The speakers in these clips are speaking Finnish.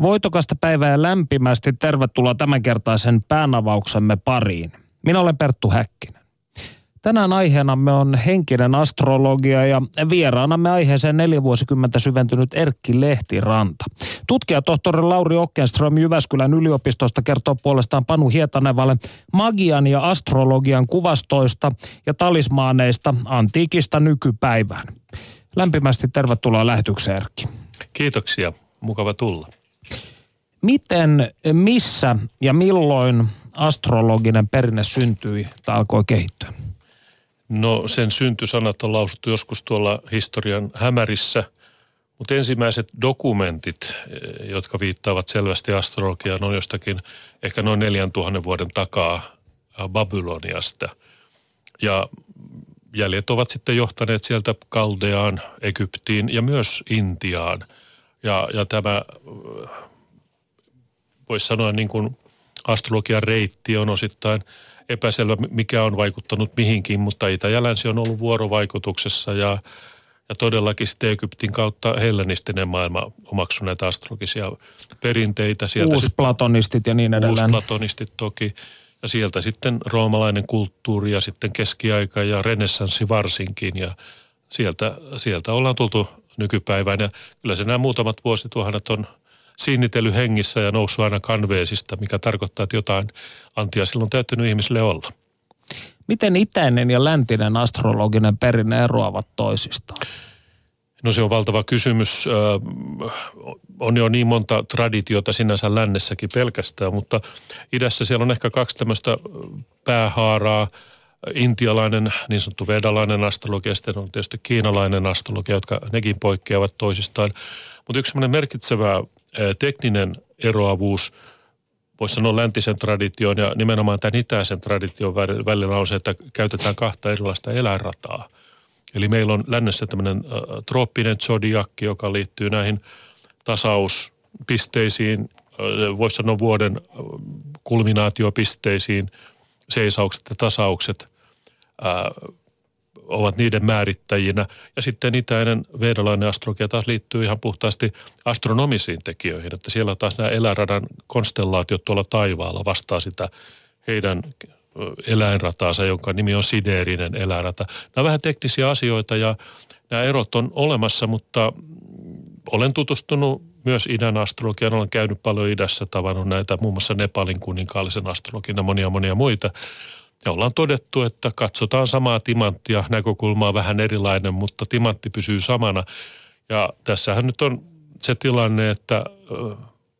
Voitokasta päivää ja lämpimästi tervetuloa tämänkertaisen päänavauksemme pariin. Minä olen Perttu Häkkinen. Tänään aiheenamme on henkinen astrologia ja vieraanamme aiheeseen neljä vuosikymmentä syventynyt Erkki Lehtiranta. Tutkija tohtori Lauri Okkenström Jyväskylän yliopistosta kertoo puolestaan Panu Hietanevalle magian ja astrologian kuvastoista ja talismaaneista antiikista nykypäivään. Lämpimästi tervetuloa lähetykseen Erkki. Kiitoksia, mukava tulla. Miten, missä ja milloin astrologinen perinne syntyi tai alkoi kehittyä? No sen syntysanat on lausuttu joskus tuolla historian hämärissä, mutta ensimmäiset dokumentit, jotka viittaavat selvästi astrologiaan, on jostakin ehkä noin 4000 vuoden takaa Babyloniasta. Ja jäljet ovat sitten johtaneet sieltä Kaldeaan, Egyptiin ja myös Intiaan. Ja, ja tämä voisi sanoa niin kuin astrologian reitti on osittain epäselvä, mikä on vaikuttanut mihinkin, mutta Itä ja Länsi on ollut vuorovaikutuksessa ja, ja todellakin sitten Egyptin kautta hellenistinen maailma omaksui näitä astrologisia perinteitä. Sieltä Uusplatonistit ja niin edelleen. Uusplatonistit toki. Ja sieltä sitten roomalainen kulttuuri ja sitten keskiaika ja renessanssi varsinkin ja sieltä, sieltä ollaan tultu nykypäivään. Ja kyllä se nämä muutamat vuosituhannet on – sinnitellyt hengissä ja noussut aina kanveesista, mikä tarkoittaa, että jotain antia silloin täytynyt ihmisille olla. Miten itäinen ja läntinen astrologinen perinne eroavat toisistaan? No se on valtava kysymys. On jo niin monta traditiota sinänsä lännessäkin pelkästään, mutta idässä siellä on ehkä kaksi tämmöistä päähaaraa. Intialainen, niin sanottu vedalainen astrologia, sitten on tietysti kiinalainen astrologia, jotka nekin poikkeavat toisistaan. Mutta yksi merkitsevä tekninen eroavuus, voisi sanoa läntisen tradition ja nimenomaan tämän itäisen tradition välillä on se, että käytetään kahta erilaista eläinrataa. Eli meillä on lännessä tämmöinen trooppinen zodiakki, joka liittyy näihin tasauspisteisiin, voisi sanoa vuoden kulminaatiopisteisiin, seisaukset ja tasaukset ovat niiden määrittäjinä. Ja sitten itäinen vedalainen astrologia taas liittyy ihan puhtaasti astronomisiin tekijöihin, että siellä taas nämä eläinradan konstellaatiot tuolla taivaalla vastaa sitä heidän eläinrataansa, jonka nimi on sideerinen eläinrata. Nämä ovat vähän teknisiä asioita ja nämä erot on olemassa, mutta olen tutustunut myös idän astrologiaan. Olen käynyt paljon idässä, tavannut näitä muun muassa Nepalin kuninkaallisen astrologian ja monia monia muita. Ja ollaan todettu, että katsotaan samaa timanttia, näkökulma on vähän erilainen, mutta timantti pysyy samana. Ja tässähän nyt on se tilanne, että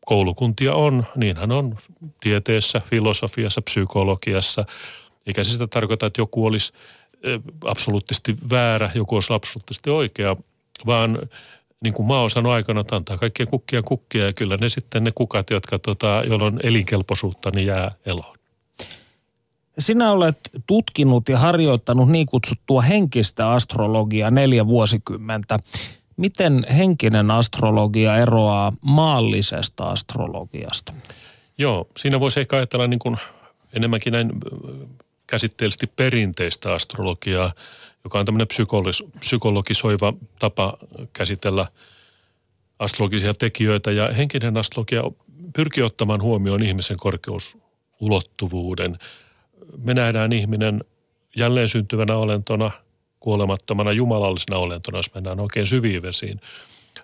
koulukuntia on, niinhän on tieteessä, filosofiassa, psykologiassa. Eikä se sitä tarkoita, että joku olisi absoluuttisesti väärä, joku olisi absoluuttisesti oikea, vaan niin kuin mä oon sanonut aikana, että antaa kaikkien kukkia kukkia ja kyllä ne sitten ne kukat, jotka tota, joilla on elinkelpoisuutta, niin jää eloon. Sinä olet tutkinut ja harjoittanut niin kutsuttua henkistä astrologiaa neljä vuosikymmentä. Miten henkinen astrologia eroaa maallisesta astrologiasta? Joo, siinä voisi ehkä ajatella niin kuin enemmänkin näin käsitteellisesti perinteistä astrologiaa, joka on tämmöinen psykologis- psykologisoiva tapa käsitellä astrologisia tekijöitä. Ja henkinen astrologia pyrkii ottamaan huomioon ihmisen korkeusulottuvuuden – me nähdään ihminen jälleen syntyvänä olentona, kuolemattomana jumalallisena olentona, jos mennään oikein syviin vesiin.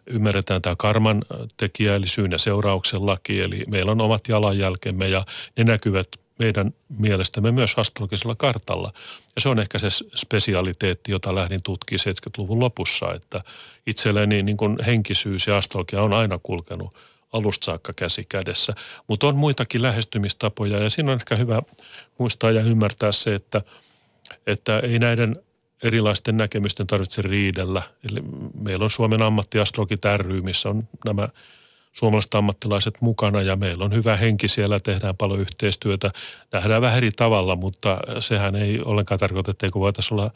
Ymmärretään tämä karman tekijä, eli syyn ja seurauksen laki, eli meillä on omat jalanjälkemme ja ne näkyvät meidän mielestämme myös astrologisella kartalla. Ja se on ehkä se spesialiteetti, jota lähdin tutkimaan 70-luvun lopussa, että itselleni niin kuin henkisyys ja astrologia on aina kulkenut – alusta saakka käsi kädessä. Mutta on muitakin lähestymistapoja ja siinä on ehkä hyvä muistaa ja ymmärtää se, että, että ei näiden erilaisten näkemysten tarvitse riidellä. Eli meillä on Suomen ammattiastrologit ry, missä on nämä suomalaiset ammattilaiset mukana ja meillä on hyvä henki siellä, tehdään paljon yhteistyötä. Nähdään vähän eri tavalla, mutta sehän ei ollenkaan tarkoita, etteikö voitaisiin olla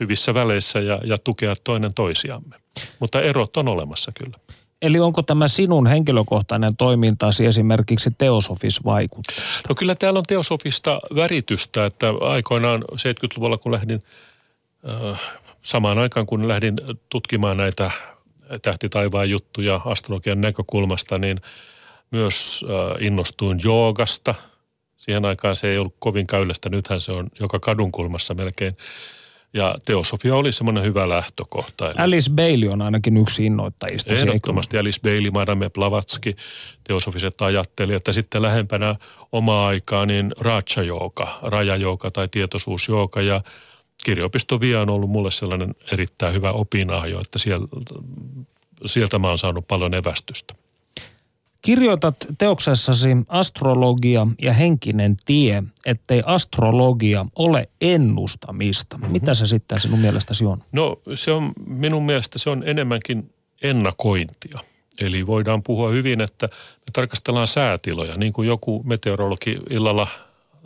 hyvissä väleissä ja, ja tukea toinen toisiamme. Mutta erot on olemassa kyllä. Eli onko tämä sinun henkilökohtainen toimintasi esimerkiksi teosofisvaikutteesta? No kyllä täällä on teosofista väritystä, että aikoinaan 70-luvulla kun lähdin, äh, samaan aikaan kun lähdin tutkimaan näitä tähti taivaan juttuja astrologian näkökulmasta, niin myös innostuin joogasta. Siihen aikaan se ei ollut kovin käylästä, nythän se on joka kadunkulmassa melkein – ja teosofia oli semmoinen hyvä lähtökohta. Eli Alice Bailey on ainakin yksi innoittajista. Ehdottomasti Alice Bailey, Madame Blavatsky, teosofiset ajattelijat. Ja sitten lähempänä omaa aikaa niin Raja Jooga, Raja Jooga tai tietoisuusjooga. Ja kirjopisto Via on ollut mulle sellainen erittäin hyvä opinahjo, että sieltä, sieltä mä oon saanut paljon evästystä. Kirjoitat teoksessasi astrologia ja henkinen tie, ettei astrologia ole ennustamista. Mm-hmm. Mitä se sitten sinun mielestäsi on? No se on, minun mielestä se on enemmänkin ennakointia. Eli voidaan puhua hyvin, että me tarkastellaan säätiloja, niin kuin joku meteorologi illalla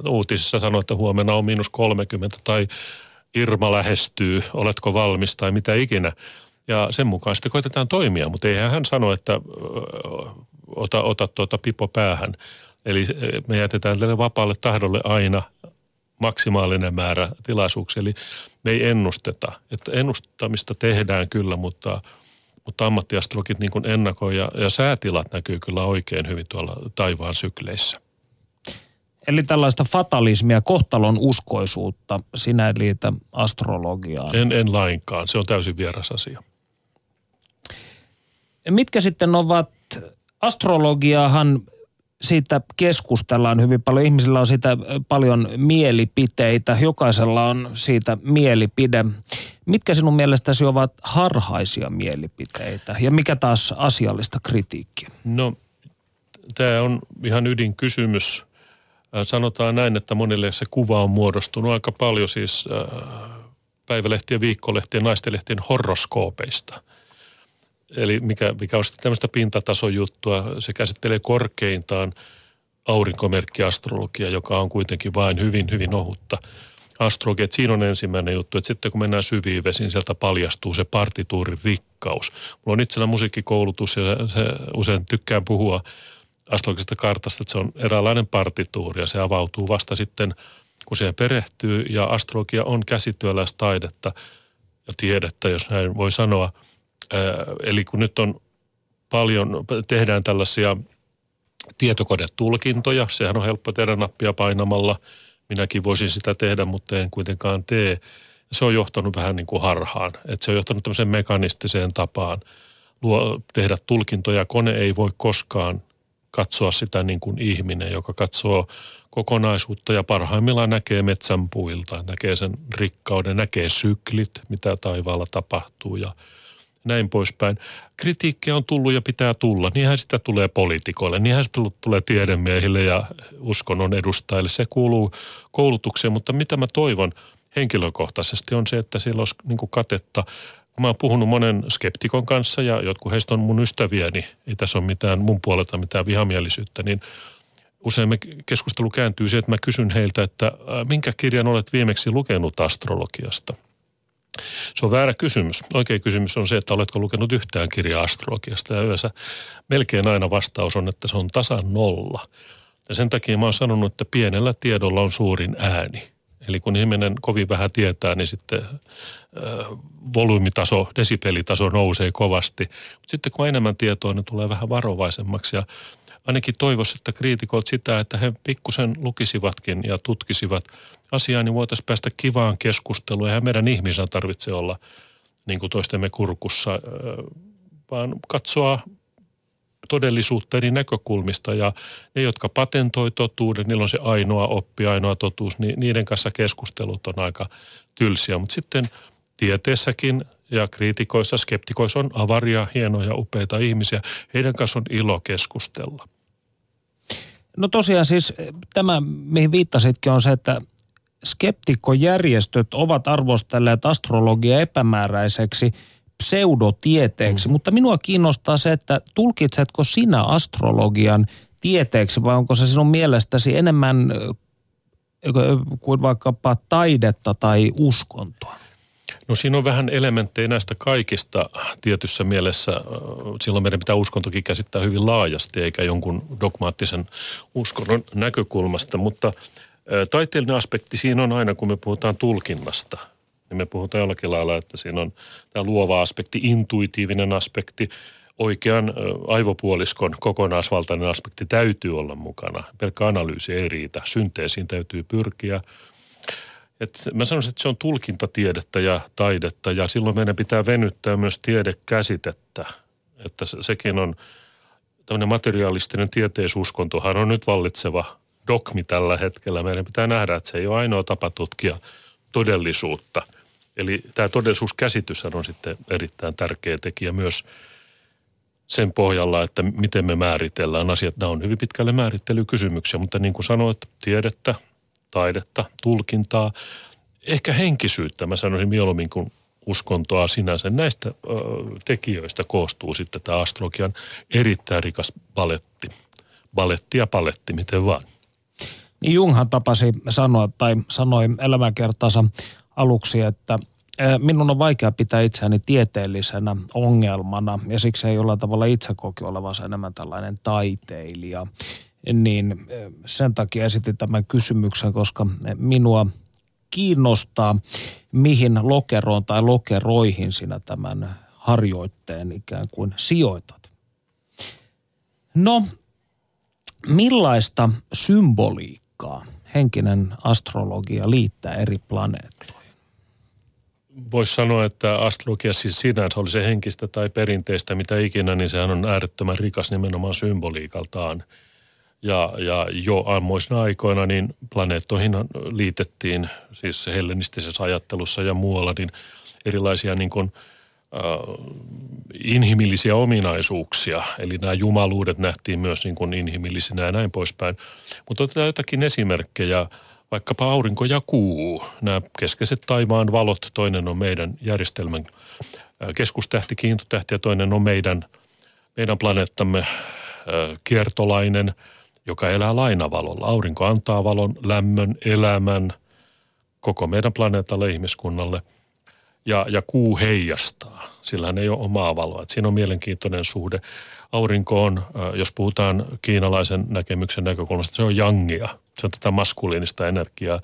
uutisissa sanoi, että huomenna on miinus 30 tai Irma lähestyy, oletko valmis tai mitä ikinä. Ja sen mukaan sitten koitetaan toimia, mutta eihän hän sano, että ota, ota tuota pipo päähän. Eli eh, me jätetään tälle vapaalle tahdolle aina maksimaalinen määrä tilaisuuksia. Eli me ei ennusteta. Että ennustamista tehdään kyllä, mutta, mutta ammattiastrologit niin kuin ennakoi ja, ja säätilat näkyy kyllä oikein hyvin tuolla taivaan sykleissä. Eli tällaista fatalismia, kohtalon uskoisuutta sinä ei liitä astrologiaan? En, en lainkaan. Se on täysin vieras asia. Mitkä sitten ovat astrologiahan siitä keskustellaan hyvin paljon. Ihmisillä on siitä paljon mielipiteitä. Jokaisella on siitä mielipide. Mitkä sinun mielestäsi ovat harhaisia mielipiteitä ja mikä taas asiallista kritiikkiä? No, tämä on ihan ydinkysymys. Sanotaan näin, että monille se kuva on muodostunut aika paljon siis päivälehtien, viikkolehtien, naistenlehtien horoskoopeista – eli mikä, mikä on sitten tämmöistä pintatasojuttua. Se käsittelee korkeintaan aurinkomerkkiastrologia, joka on kuitenkin vain hyvin, hyvin ohutta astrologia. Siinä on ensimmäinen juttu, että sitten kun mennään syviin vesiin, sieltä paljastuu se partituurin rikkaus. Mulla on itsellä musiikkikoulutus ja se usein tykkään puhua astrologisesta kartasta, että se on eräänlainen partituuri ja se avautuu vasta sitten, kun siihen perehtyy. Ja astrologia on käsityöläistaidetta ja tiedettä, jos näin voi sanoa – Eli kun nyt on paljon, tehdään tällaisia tietokonetulkintoja, sehän on helppo tehdä nappia painamalla. Minäkin voisin sitä tehdä, mutta en kuitenkaan tee. Se on johtanut vähän niin kuin harhaan. Että se on johtanut tämmöiseen mekanistiseen tapaan luo, tehdä tulkintoja. Kone ei voi koskaan katsoa sitä niin kuin ihminen, joka katsoo kokonaisuutta ja parhaimmillaan näkee metsän puilta, näkee sen rikkauden, näkee syklit, mitä taivaalla tapahtuu ja – näin poispäin. Kritiikkiä on tullut ja pitää tulla. Niinhän sitä tulee poliitikoille, niinhän sitä tulee tiedemiehille ja uskonnon edustajille. Se kuuluu koulutukseen, mutta mitä mä toivon henkilökohtaisesti on se, että siellä olisi niin katetta mä oon puhunut monen skeptikon kanssa ja jotkut heistä on mun ystäviäni, ei tässä ole mitään mun puolelta mitään vihamielisyyttä, niin usein me keskustelu kääntyy siihen, että mä kysyn heiltä, että minkä kirjan olet viimeksi lukenut astrologiasta – se on väärä kysymys. Oikea kysymys on se, että oletko lukenut yhtään kirjaa astrologiasta ja yleensä melkein aina vastaus on, että se on tasan nolla. Ja sen takia mä oon sanonut, että pienellä tiedolla on suurin ääni. Eli kun ihminen kovin vähän tietää, niin sitten äh, volyymitaso, desibelitaso nousee kovasti. Mutta sitten kun on enemmän tietoa, niin tulee vähän varovaisemmaksi. Ja ainakin toivoisi, että kriitikot sitä, että he pikkusen lukisivatkin ja tutkisivat asiaa, niin voitaisiin päästä kivaan keskusteluun. Eihän meidän ihmisen tarvitse olla niin kuin toistemme kurkussa, vaan katsoa todellisuutta eri näkökulmista ja ne, jotka patentoi totuuden, niillä on se ainoa oppi, ainoa totuus, niin niiden kanssa keskustelut on aika tylsiä. Mutta sitten tieteessäkin ja kriitikoissa, skeptikoissa on avaria, hienoja, upeita ihmisiä. Heidän kanssa on ilo keskustella. No tosiaan siis tämä, mihin viittasitkin, on se, että skeptikkojärjestöt ovat arvostelleet astrologia epämääräiseksi pseudotieteeksi, mm. mutta minua kiinnostaa se, että tulkitsetko sinä astrologian tieteeksi vai onko se sinun mielestäsi enemmän kuin vaikkapa taidetta tai uskontoa? No siinä on vähän elementtejä näistä kaikista tietyssä mielessä. Silloin meidän pitää uskontokin käsittää hyvin laajasti, eikä jonkun dogmaattisen uskonnon näkökulmasta. Mutta taiteellinen aspekti siinä on aina, kun me puhutaan tulkinnasta. niin me puhutaan jollakin lailla, että siinä on tämä luova aspekti, intuitiivinen aspekti, oikean aivopuoliskon kokonaisvaltainen aspekti täytyy olla mukana. Pelkkä analyysi ei riitä. Synteesiin täytyy pyrkiä. Et mä sanoisin, että se on tulkintatiedettä ja taidetta ja silloin meidän pitää venyttää myös tiedekäsitettä. Että sekin on tämmöinen materiaalistinen tieteisuskontohan on nyt vallitseva dogmi tällä hetkellä. Meidän pitää nähdä, että se ei ole ainoa tapa tutkia todellisuutta. Eli tämä todellisuuskäsitys on sitten erittäin tärkeä tekijä myös sen pohjalla, että miten me määritellään asiat. Nämä on hyvin pitkälle määrittelykysymyksiä, mutta niin kuin sanoit, tiedettä, taidetta, tulkintaa, ehkä henkisyyttä, mä sanoisin mieluummin kuin uskontoa sinänsä. Näistä ö, tekijöistä koostuu sitten tämä astrologian erittäin rikas paletti. Baletti ja paletti, miten vaan. Niin Junghan tapasi sanoa tai sanoi elämäkertansa aluksi, että minun on vaikea pitää itseäni tieteellisenä ongelmana ja siksi ei jollain tavalla itse koki olevansa enemmän tällainen taiteilija. Niin sen takia esitin tämän kysymyksen, koska minua kiinnostaa, mihin lokeroon tai lokeroihin sinä tämän harjoitteen ikään kuin sijoitat. No, millaista symboliikkaa henkinen astrologia liittää eri planeettoihin? Voisi sanoa, että astrologia siis sinänsä oli se henkistä tai perinteistä, mitä ikinä, niin sehän on äärettömän rikas nimenomaan symboliikaltaan. Ja, ja jo ammoisina aikoina niin planeettoihin liitettiin, siis hellenistisessä ajattelussa ja muualla, niin erilaisia niin kuin – inhimillisiä ominaisuuksia. Eli nämä jumaluudet nähtiin myös niin kuin inhimillisinä ja näin poispäin. Mutta otetaan jotakin esimerkkejä, vaikkapa aurinko ja kuu. Nämä keskeiset taivaan valot, toinen on meidän järjestelmän keskustähti, kiintotähti ja toinen on meidän, meidän planeettamme kiertolainen, joka elää lainavalolla. Aurinko antaa valon, lämmön, elämän koko meidän planeetalle ihmiskunnalle – ja, ja kuu heijastaa. Sillä ei ole omaa valoa. Et siinä on mielenkiintoinen suhde. Aurinko on, jos puhutaan kiinalaisen näkemyksen näkökulmasta, se on jangia. Se on tätä maskuliinista energiaa.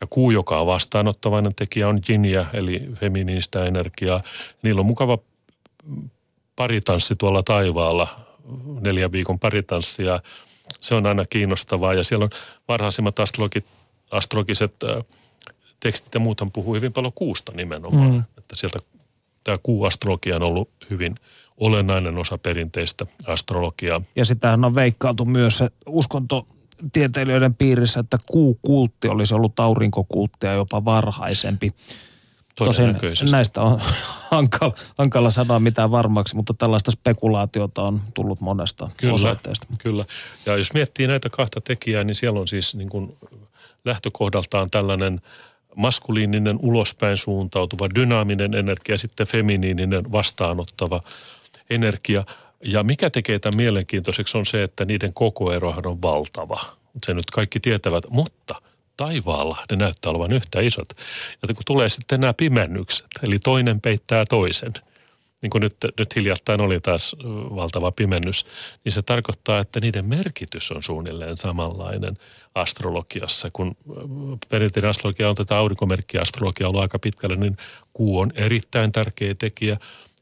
Ja kuu, joka on vastaanottavainen tekijä, on jinja, eli feminiinistä energiaa. Niillä on mukava paritanssi tuolla taivaalla, neljän viikon paritanssia. Se on aina kiinnostavaa ja siellä on varhaisimmat astrologit, astrologiset tekstit ja muuthan puhuu hyvin paljon kuusta nimenomaan. Mm. Että sieltä tämä kuuastrologia on ollut hyvin olennainen osa perinteistä astrologiaa. Ja sitähän on veikkailtu myös uskontotieteilijöiden piirissä, että kuukultti olisi ollut aurinkokulttia jopa varhaisempi. Tosin näistä on hankala, hankala sanoa mitään varmaksi, mutta tällaista spekulaatiota on tullut monesta kyllä, osoitteesta. Kyllä, ja jos miettii näitä kahta tekijää, niin siellä on siis niin kuin lähtökohdaltaan tällainen – maskuliininen ulospäin suuntautuva dynaaminen energia, sitten feminiininen vastaanottava energia. Ja mikä tekee tämän mielenkiintoiseksi on se, että niiden kokoerohan on valtava. Se nyt kaikki tietävät, mutta taivaalla ne näyttää olevan yhtä isot. Ja kun tulee sitten nämä pimennykset, eli toinen peittää toisen – niin kuin nyt, nyt hiljattain oli taas valtava pimennys, niin se tarkoittaa, että niiden merkitys on suunnilleen samanlainen astrologiassa. Kun perinteinen astrologia on tätä aurinkomerkkiastrologia ollut aika pitkälle, niin kuu on erittäin tärkeä tekijä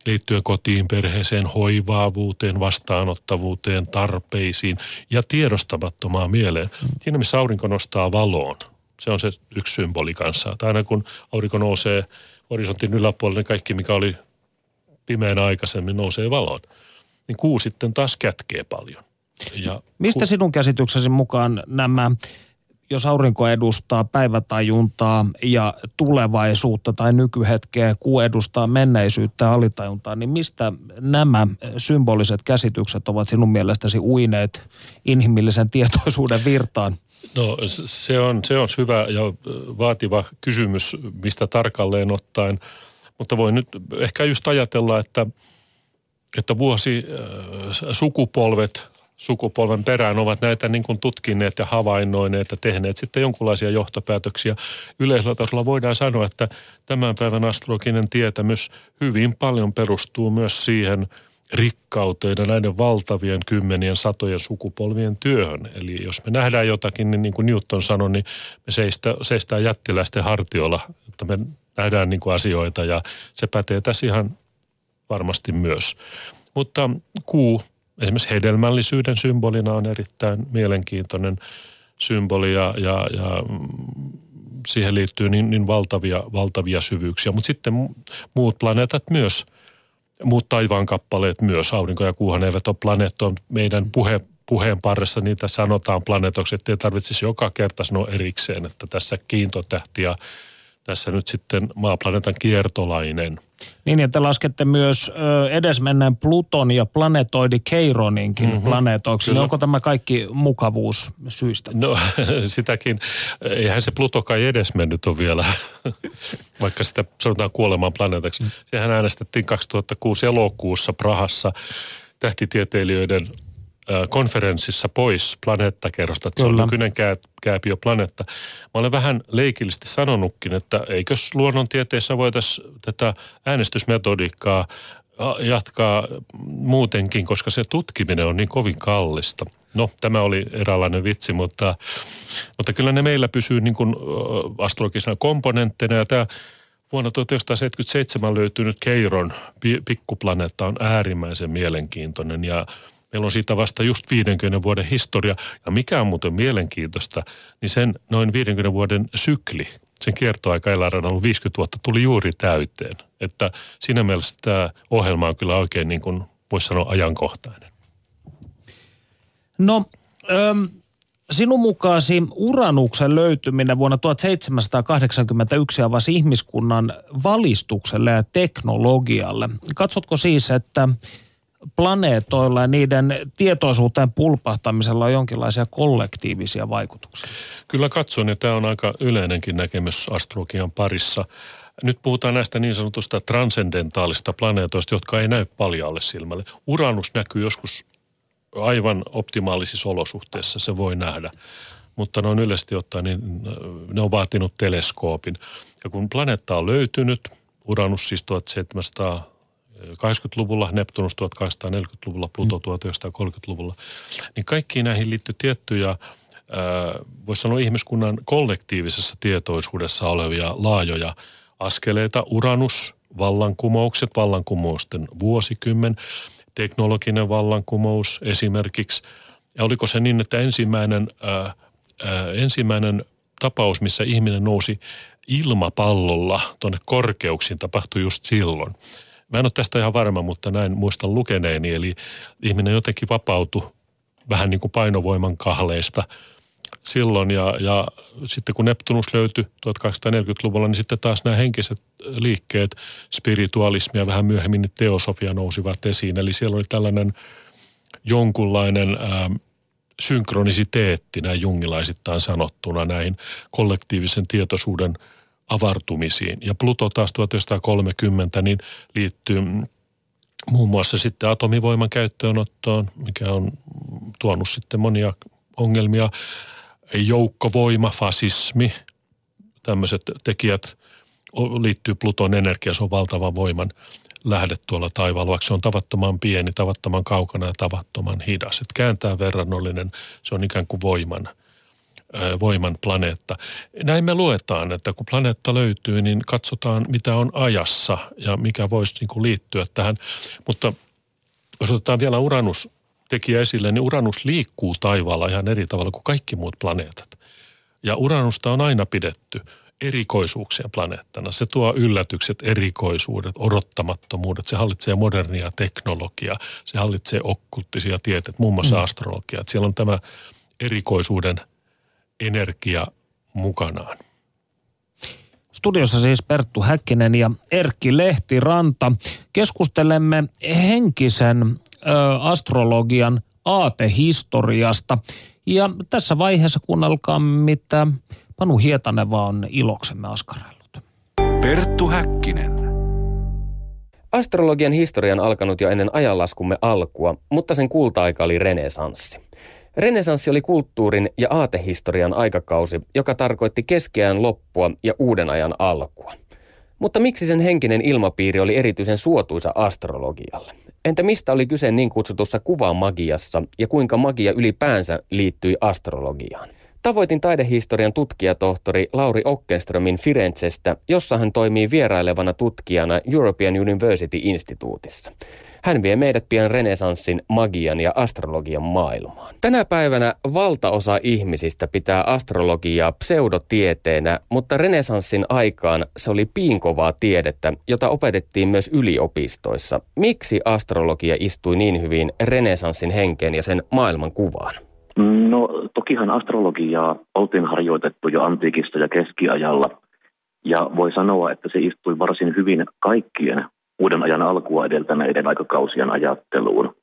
liittyen kotiin, perheeseen, hoivaavuuteen, vastaanottavuuteen, tarpeisiin ja tiedostamattomaan mieleen. Siinä missä aurinko nostaa valoon, se on se yksi symboli kanssa. Tai aina kun aurinko nousee horisontin yläpuolelle, niin kaikki mikä oli pimeän aikaisemmin nousee valoon. Niin kuu sitten taas kätkee paljon. Ja Mistä ku... sinun käsityksesi mukaan nämä, jos aurinko edustaa päivätajuntaa ja tulevaisuutta tai nykyhetkeä, kuu edustaa menneisyyttä ja alitajuntaa, niin mistä nämä symboliset käsitykset ovat sinun mielestäsi uineet inhimillisen tietoisuuden virtaan? No se on, se on hyvä ja vaativa kysymys, mistä tarkalleen ottaen – mutta voi nyt ehkä just ajatella, että, että vuosi äh, sukupolvet sukupolven perään ovat näitä niin kuin tutkineet ja havainnoineet ja tehneet sitten jonkinlaisia johtopäätöksiä. Yleisellä tasolla voidaan sanoa, että tämän päivän astrologinen tietämys hyvin paljon perustuu myös siihen rikkauteen ja näiden valtavien kymmenien satojen sukupolvien työhön. Eli jos me nähdään jotakin, niin niin kuin Newton sanoi, niin me seistä, seistään jättiläisten hartioilla, että me nähdään niin kuin asioita ja se pätee tässä ihan varmasti myös. Mutta kuu esimerkiksi hedelmällisyyden symbolina on erittäin mielenkiintoinen symboli ja, ja, ja siihen liittyy niin, niin valtavia, valtavia syvyyksiä. Mutta sitten muut planeetat myös, muut taivaan kappaleet myös, aurinko ja kuuhan eivät ole planeettoja. Meidän puhe, puheen parissa niitä sanotaan planeetoksi, ettei tarvitsisi joka kerta sanoa erikseen, että tässä kiintotähti ja tässä nyt sitten maaplaneetan kiertolainen. Niin, ja te laskette myös ö, edesmenneen Pluton ja planetoidi Keironinkin mm-hmm. planeetoiksi. Onko tämä kaikki mukavuus syistä? No sitäkin, eihän se Pluto kai edesmennyt on vielä, vaikka sitä sanotaan kuolemaan planeetaksi. Mm. Sehän äänestettiin 2006 elokuussa Prahassa tähtitieteilijöiden konferenssissa pois planeettakerrosta, että Kyllä. se on nykyinen kää, kääpiöplaneetta. Mä olen vähän leikillisesti sanonutkin, että eikös luonnontieteessä voitaisiin tätä äänestysmetodiikkaa jatkaa muutenkin, koska se tutkiminen on niin kovin kallista. No, tämä oli eräänlainen vitsi, mutta, mutta kyllä ne meillä pysyy niin kuin astrologisena komponentteina. Ja tämä vuonna 1977 löytynyt Keiron pikkuplaneetta on äärimmäisen mielenkiintoinen ja – Meillä on siitä vasta just 50 vuoden historia. Ja mikä on muuten mielenkiintoista, niin sen noin 50 vuoden sykli, sen kiertoaika eläinradalla ollut 50 vuotta, tuli juuri täyteen. Että siinä mielessä tämä ohjelma on kyllä oikein niin kuin voisi sanoa ajankohtainen. No, ähm, sinun mukaasi Uranuksen löytyminen vuonna 1781 avasi ihmiskunnan valistukselle ja teknologialle. Katsotko siis, että planeetoilla ja niiden tietoisuuteen pulpahtamisella on jonkinlaisia kollektiivisia vaikutuksia? Kyllä katson, ja tämä on aika yleinenkin näkemys astrologian parissa. Nyt puhutaan näistä niin sanotusta transcendentaalista planeetoista, jotka ei näy paljaalle silmälle. Uranus näkyy joskus aivan optimaalisissa olosuhteissa, se voi nähdä. Mutta noin yleisesti ottaen, niin äh, ne on vaatinut teleskoopin. Ja kun planeetta on löytynyt, Uranus siis 1700 80-luvulla, Neptunus 1840-luvulla, Pluto 1930-luvulla, niin kaikkiin näihin liittyy tiettyjä, voisi sanoa ihmiskunnan kollektiivisessa tietoisuudessa olevia laajoja askeleita. Uranus, vallankumoukset, vallankumousten vuosikymmen, teknologinen vallankumous esimerkiksi. Ja oliko se niin, että ensimmäinen, ää, ää, ensimmäinen tapaus, missä ihminen nousi ilmapallolla tuonne korkeuksiin, tapahtui just silloin – Mä en ole tästä ihan varma, mutta näin muistan lukeneeni. Eli ihminen jotenkin vapautui vähän niin kuin painovoiman kahleista silloin. Ja, ja sitten kun Neptunus löytyi 1840-luvulla, niin sitten taas nämä henkiset liikkeet, spiritualismi ja vähän myöhemmin teosofia nousivat esiin. Eli siellä oli tällainen jonkunlainen ää, synkronisiteetti näin jungilaisittain sanottuna näihin kollektiivisen tietoisuuden – avartumisiin. Ja Pluto taas 1930 niin liittyy muun muassa sitten atomivoiman käyttöönottoon, mikä on tuonut sitten monia ongelmia. Joukkovoima, fasismi, tämmöiset tekijät liittyy Pluton energia, se on valtavan voiman lähde tuolla taivaalla, vaikka se on tavattoman pieni, tavattoman kaukana ja tavattoman hidas. Et kääntää verrannollinen, se on ikään kuin voiman – voiman planeetta. Näin me luetaan, että kun planeetta löytyy, niin katsotaan mitä on ajassa ja mikä voisi niin kuin liittyä tähän. Mutta jos otetaan vielä Uranus tekijä esille, niin Uranus liikkuu taivaalla ihan eri tavalla kuin kaikki muut planeetat. Ja Uranusta on aina pidetty erikoisuuksien planeettana. Se tuo yllätykset, erikoisuudet, odottamattomuudet. Se hallitsee modernia teknologiaa, se hallitsee okkulttisia tieteet, muun muassa mm. astrologiaa. Siellä on tämä erikoisuuden – energia mukanaan. Studiossa siis Perttu Häkkinen ja Erkki Lehtiranta. Keskustelemme henkisen ö, astrologian aatehistoriasta. Ja tässä vaiheessa kuunnelkaa, mitä Panu Hietaneva on iloksemme askarellut. Perttu Häkkinen. Astrologian historia on alkanut jo ennen ajanlaskumme alkua, mutta sen kulta-aika oli renesanssi. Renesanssi oli kulttuurin ja aatehistorian aikakausi, joka tarkoitti keskeään loppua ja uuden ajan alkua. Mutta miksi sen henkinen ilmapiiri oli erityisen suotuisa astrologialle? Entä mistä oli kyse niin kutsutussa kuvamagiassa ja kuinka magia ylipäänsä liittyi astrologiaan? Tavoitin taidehistorian tutkijatohtori Lauri Okkenströmin Firenzestä, jossa hän toimii vierailevana tutkijana European University Instituutissa. Hän vie meidät pian renesanssin, magian ja astrologian maailmaan. Tänä päivänä valtaosa ihmisistä pitää astrologiaa pseudotieteenä, mutta renesanssin aikaan se oli piinkovaa tiedettä, jota opetettiin myös yliopistoissa. Miksi astrologia istui niin hyvin renesanssin henkeen ja sen maailman kuvaan? No tokihan astrologiaa oltiin harjoitettu jo antiikista ja keskiajalla. Ja voi sanoa, että se istui varsin hyvin kaikkien uuden ajan alkua edeltäneiden aikakausien ajatteluun.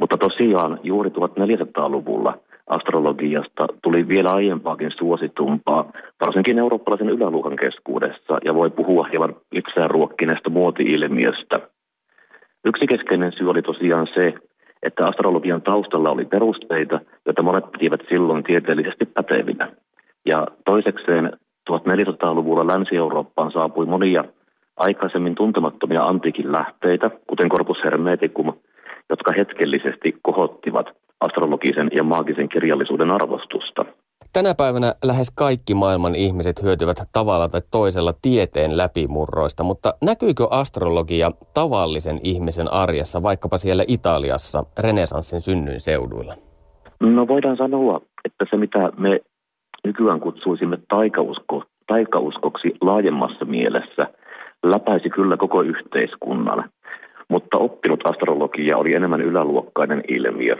Mutta tosiaan juuri 1400-luvulla astrologiasta tuli vielä aiempaakin suositumpaa, varsinkin eurooppalaisen yläluokan keskuudessa, ja voi puhua hieman itseään ruokkineesta muoti-ilmiöstä. Yksi keskeinen syy oli tosiaan se, että astrologian taustalla oli perusteita, joita monet pitivät silloin tieteellisesti pätevinä. Ja toisekseen 1400-luvulla Länsi-Eurooppaan saapui monia aikaisemmin tuntemattomia antiikin lähteitä, kuten Corpus Hermeticum, jotka hetkellisesti kohottivat astrologisen ja maagisen kirjallisuuden arvostusta. Tänä päivänä lähes kaikki maailman ihmiset hyötyvät tavalla tai toisella tieteen läpimurroista, mutta näkyykö astrologia tavallisen ihmisen arjessa, vaikkapa siellä Italiassa, renesanssin synnyin seuduilla? No voidaan sanoa, että se mitä me nykyään kutsuisimme taikausko, taikauskoksi laajemmassa mielessä – läpäisi kyllä koko yhteiskunnan, mutta oppinut astrologia oli enemmän yläluokkainen ilmiö.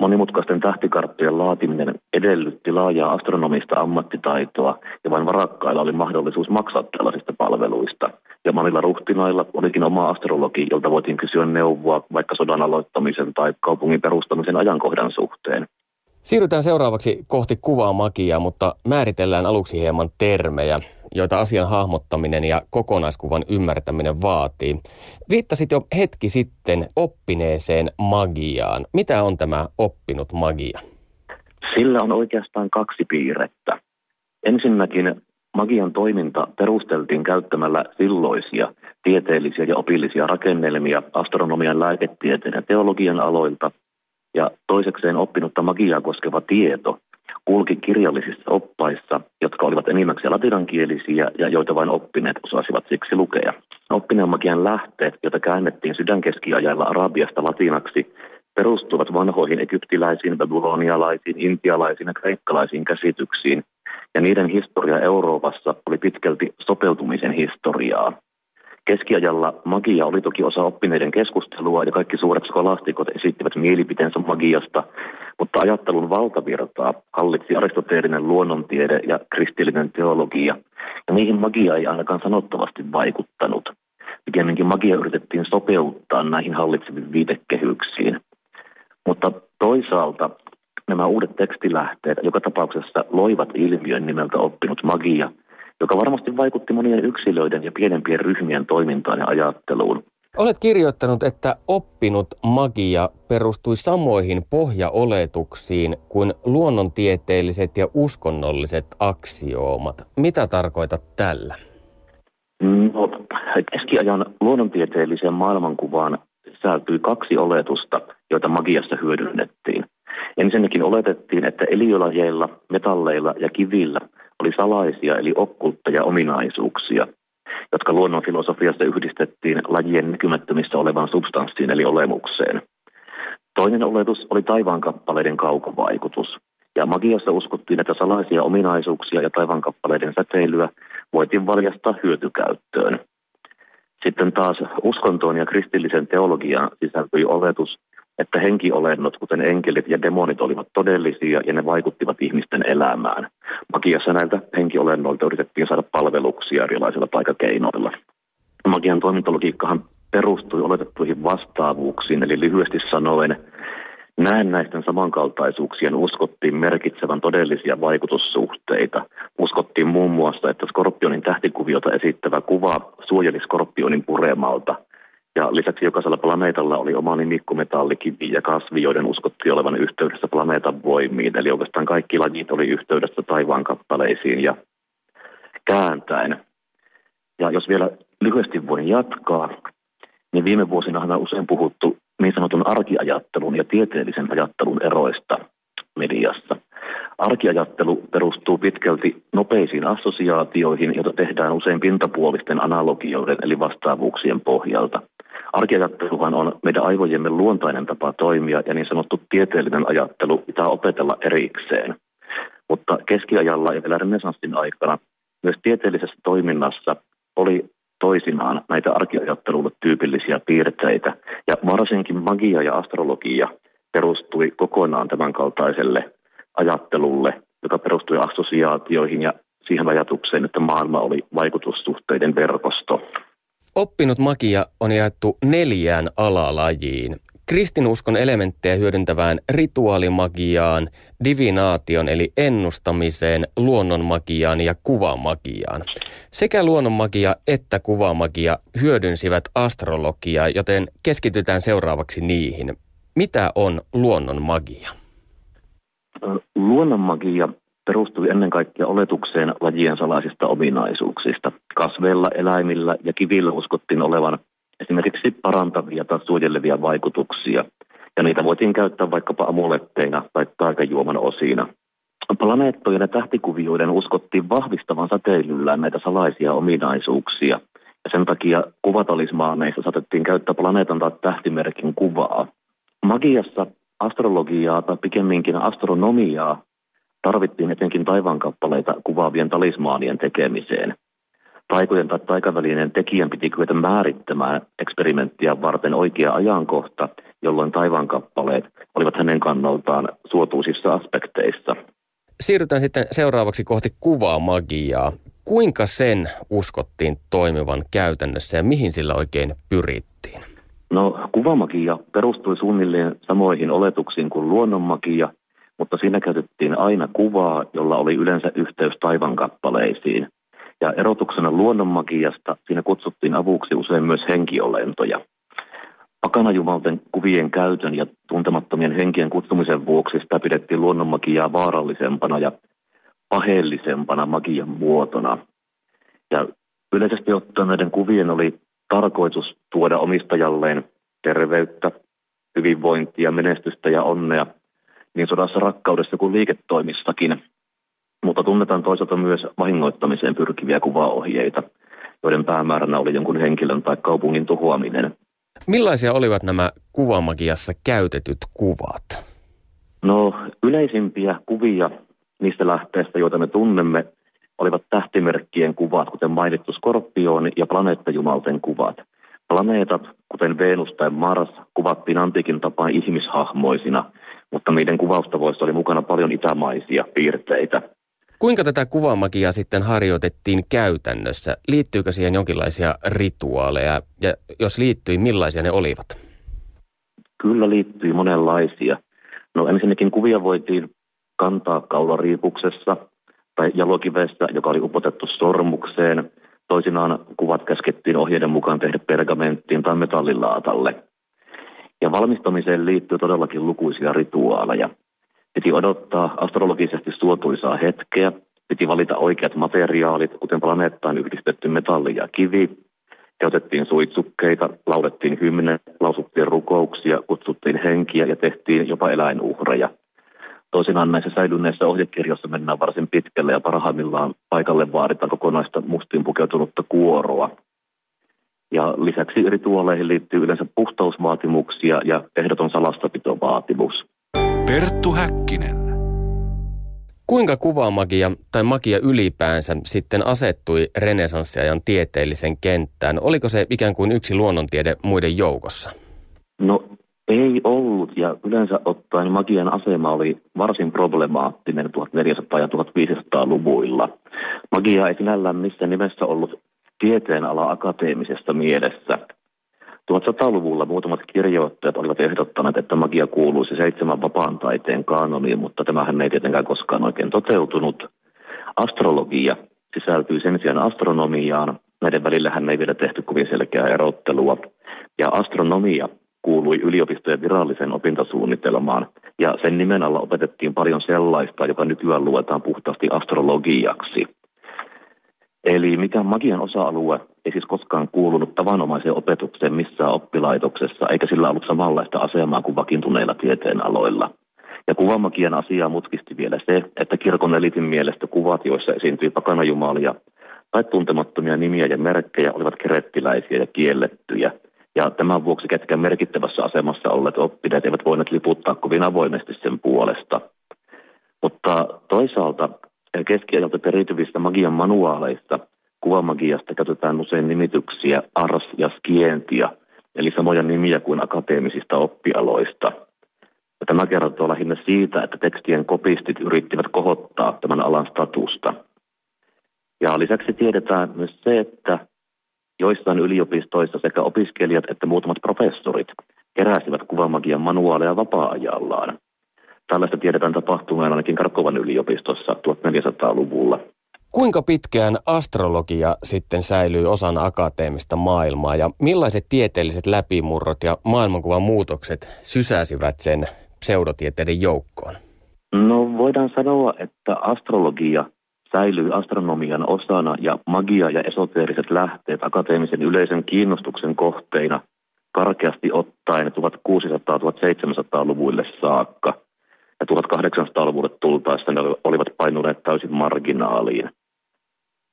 Monimutkaisten tähtikarttojen laatiminen edellytti laajaa astronomista ammattitaitoa ja vain varakkailla oli mahdollisuus maksaa tällaisista palveluista. Ja monilla ruhtinailla olikin oma astrologi, jolta voitiin kysyä neuvoa vaikka sodan aloittamisen tai kaupungin perustamisen ajankohdan suhteen. Siirrytään seuraavaksi kohti kuvaa magiaa, mutta määritellään aluksi hieman termejä joita asian hahmottaminen ja kokonaiskuvan ymmärtäminen vaatii. Viittasit jo hetki sitten oppineeseen magiaan. Mitä on tämä oppinut magia? Sillä on oikeastaan kaksi piirrettä. Ensinnäkin magian toiminta perusteltiin käyttämällä silloisia tieteellisiä ja opillisia rakennelmia astronomian, lääketieteen ja teologian aloilta. Ja toisekseen oppinutta magiaa koskeva tieto kulki kirjallisissa oppaissa, jotka olivat enimmäkseen latinankielisiä ja joita vain oppineet osasivat siksi lukea. Oppineen magian lähteet, joita käännettiin sydänkeskiajalla arabiasta latinaksi, perustuvat vanhoihin egyptiläisiin, babylonialaisiin, intialaisiin ja kreikkalaisiin käsityksiin, ja niiden historia Euroopassa oli pitkälti sopeutumisen historiaa. Keskiajalla magia oli toki osa oppineiden keskustelua ja kaikki suuret skolastikot esittivät mielipiteensä magiasta, mutta ajattelun valtavirtaa hallitsi aristoteellinen luonnontiede ja kristillinen teologia, ja niihin magia ei ainakaan sanottavasti vaikuttanut. Pikemminkin magia yritettiin sopeuttaa näihin hallitseviin viitekehyksiin. Mutta toisaalta nämä uudet tekstilähteet joka tapauksessa loivat ilmiön nimeltä oppinut magia – joka varmasti vaikutti monien yksilöiden ja pienempien ryhmien toimintaan ja ajatteluun. Olet kirjoittanut, että oppinut magia perustui samoihin pohjaoletuksiin kuin luonnontieteelliset ja uskonnolliset aksioomat. Mitä tarkoitat tällä? No, keskiajan luonnontieteelliseen maailmankuvaan sisältyi kaksi oletusta, joita magiassa hyödynnettiin. Ensinnäkin oletettiin, että eliölajeilla, metalleilla ja kivillä oli salaisia eli okkultteja ominaisuuksia, jotka luonnonfilosofiassa yhdistettiin lajien näkymättömissä olevaan substanssiin eli olemukseen. Toinen oletus oli taivaankappaleiden kaukovaikutus, ja magiassa uskottiin, että salaisia ominaisuuksia ja taivaankappaleiden säteilyä voitiin valjastaa hyötykäyttöön. Sitten taas uskontoon ja kristillisen teologiaan sisältyi oletus, että henkiolennot, kuten enkelit ja demonit, olivat todellisia ja ne vaikuttivat ihmisten elämään. Magiassa näiltä henkiolennoilta yritettiin saada palveluksia erilaisilla taikakeinoilla. Magian toimintalogiikkahan perustui oletettuihin vastaavuuksiin, eli lyhyesti sanoen näennäisten samankaltaisuuksien uskottiin merkitsevän todellisia vaikutussuhteita. Uskottiin muun muassa, että skorpionin tähtikuviota esittävä kuva suojeli skorpionin puremalta – ja lisäksi jokaisella planeetalla oli oma nimikkometalli, kivi ja kasvi, joiden uskottiin olevan yhteydessä planeetan voimiin. Eli oikeastaan kaikki lajit oli yhteydessä taivaan kappaleisiin ja kääntäen. Ja jos vielä lyhyesti voin jatkaa, niin viime vuosina on usein puhuttu niin sanotun arkiajattelun ja tieteellisen ajattelun eroista mediassa. Arkiajattelu perustuu pitkälti nopeisiin assosiaatioihin, joita tehdään usein pintapuolisten analogioiden eli vastaavuuksien pohjalta. Arkiajatteluhan on meidän aivojemme luontainen tapa toimia ja niin sanottu tieteellinen ajattelu pitää opetella erikseen. Mutta keskiajalla ja vielä renesanssin aikana myös tieteellisessä toiminnassa oli toisinaan näitä arkiajattelulle tyypillisiä piirteitä. Ja varsinkin magia ja astrologia perustui kokonaan tämän kaltaiselle ajattelulle, joka perustui assosiaatioihin ja siihen ajatukseen, että maailma oli vaikutussuhteiden verkosto. Oppinut magia on jaettu neljään alalajiin. Kristinuskon elementtejä hyödyntävään rituaalimagiaan, divinaation eli ennustamiseen, luonnonmagiaan ja kuvamagiaan. Sekä luonnonmagia että kuvamagia hyödynsivät astrologiaa, joten keskitytään seuraavaksi niihin. Mitä on luonnonmagia? Luonnonmagia perustui ennen kaikkea oletukseen lajien salaisista ominaisuuksista. Kasveilla, eläimillä ja kivillä uskottiin olevan esimerkiksi parantavia tai suojelevia vaikutuksia, ja niitä voitiin käyttää vaikkapa amuletteina tai taikajuoman osina. Planeettojen ja tähtikuvioiden uskottiin vahvistavan säteilyllään näitä salaisia ominaisuuksia, ja sen takia kuvatalismaaneissa saatettiin käyttää planeetan tai tähtimerkin kuvaa. Magiassa astrologiaa tai pikemminkin astronomiaa tarvittiin etenkin taivaankappaleita kuvaavien talismaanien tekemiseen. Taikojen tai taikavälinen tekijän piti kyetä määrittämään eksperimenttiä varten oikea ajankohta, jolloin taivaankappaleet olivat hänen kannaltaan suotuisissa aspekteissa. Siirrytään sitten seuraavaksi kohti kuvaa magiaa. Kuinka sen uskottiin toimivan käytännössä ja mihin sillä oikein pyrittiin? No kuvamagia perustui suunnilleen samoihin oletuksiin kuin luonnonmagia, mutta siinä käytettiin aina kuvaa, jolla oli yleensä yhteys taivankappaleisiin. Ja erotuksena luonnonmagiasta siinä kutsuttiin avuksi usein myös henkiolentoja. Pakanajumalten kuvien käytön ja tuntemattomien henkien kutsumisen vuoksi sitä pidettiin luonnonmagiaa vaarallisempana ja paheellisempana magian muotona. Ja yleisesti ottaen näiden kuvien oli tarkoitus tuoda omistajalleen terveyttä, hyvinvointia, menestystä ja onnea niin sodassa rakkaudessa kuin liiketoimissakin. Mutta tunnetaan toisaalta myös vahingoittamiseen pyrkiviä kuvaohjeita, joiden päämääränä oli jonkun henkilön tai kaupungin tuhoaminen. Millaisia olivat nämä kuvamagiassa käytetyt kuvat? No yleisimpiä kuvia niistä lähteistä, joita me tunnemme, olivat tähtimerkkien kuvat, kuten mainittu skorpioon ja planeettajumalten kuvat. Planeetat, kuten Venus tai Mars, kuvattiin antiikin tapaan ihmishahmoisina, mutta niiden kuvaustavoissa oli mukana paljon itämaisia piirteitä. Kuinka tätä kuvamagiaa sitten harjoitettiin käytännössä? Liittyykö siihen jonkinlaisia rituaaleja? Ja jos liittyi, millaisia ne olivat? Kyllä liittyy monenlaisia. No ensinnäkin kuvia voitiin kantaa kaulariipuksessa tai jalokivessä, joka oli upotettu sormukseen. Toisinaan kuvat käskettiin ohjeiden mukaan tehdä pergamenttiin tai metallilaatalle. Ja valmistamiseen liittyy todellakin lukuisia rituaaleja. Piti odottaa astrologisesti suotuisaa hetkeä, piti valita oikeat materiaalit, kuten planeettaan yhdistetty metalli ja kivi, käytettiin suitsukkeita, laulettiin hymne, lausuttiin rukouksia, kutsuttiin henkiä ja tehtiin jopa eläinuhreja – Toisinaan näissä säilyneissä ohjekirjoissa mennään varsin pitkälle ja parhaimmillaan paikalle vaaditaan kokonaista mustiin pukeutunutta kuoroa. Ja lisäksi rituaaleihin liittyy yleensä puhtausvaatimuksia ja ehdoton salassapitovaatimus. Perttu Häkkinen. Kuinka kuvamagia tai magia ylipäänsä sitten asettui renesanssiajan tieteellisen kenttään? Oliko se ikään kuin yksi luonnontiede muiden joukossa? No ei ollut ja yleensä ottaen magian asema oli varsin problemaattinen 1400- ja 1500-luvuilla. Magia ei sinällään missään nimessä ollut tieteenala akateemisessa mielessä. 1100-luvulla muutamat kirjoittajat olivat ehdottaneet, että magia kuuluisi seitsemän vapaan taiteen kanoniin, mutta tämähän ei tietenkään koskaan oikein toteutunut. Astrologia sisältyy sen sijaan astronomiaan. Näiden välillähän ei vielä tehty kovin selkeää erottelua. Ja astronomia kuului yliopistojen viralliseen opintosuunnitelmaan, ja sen nimen alla opetettiin paljon sellaista, joka nykyään luetaan puhtaasti astrologiaksi. Eli mikä magian osa-alue ei siis koskaan kuulunut tavanomaiseen opetukseen missään oppilaitoksessa, eikä sillä ollut samanlaista asemaa kuin vakiintuneilla tieteenaloilla. Ja Kuvamakian asiaa mutkisti vielä se, että kirkon elitin mielestä kuvat, joissa esiintyi pakanajumalia tai tuntemattomia nimiä ja merkkejä, olivat kerettiläisiä ja kiellettyjä. Ja tämän vuoksi ketkä merkittävässä asemassa olleet oppineet eivät voineet liputtaa kovin avoimesti sen puolesta. Mutta toisaalta keskiajalta periytyvistä magian manuaaleista kuvamagiasta käytetään usein nimityksiä ars ja skientia, eli samoja nimiä kuin akateemisista oppialoista – ja tämä kertoo lähinnä siitä, että tekstien kopistit yrittivät kohottaa tämän alan statusta. Ja lisäksi tiedetään myös se, että joissain yliopistoissa sekä opiskelijat että muutamat professorit keräsivät kuvamagian manuaaleja vapaa-ajallaan. Tällaista tiedetään tapahtuneen ainakin Karkovan yliopistossa 1400-luvulla. Kuinka pitkään astrologia sitten säilyy osana akateemista maailmaa ja millaiset tieteelliset läpimurrot ja maailmankuvan muutokset sysäsivät sen pseudotieteiden joukkoon? No voidaan sanoa, että astrologia säilyy astronomian osana ja magia ja esoteeriset lähteet akateemisen yleisen kiinnostuksen kohteina karkeasti ottaen 1600-1700-luvuille saakka. Ja 1800-luvulle tultaessa ne olivat painuneet täysin marginaaliin.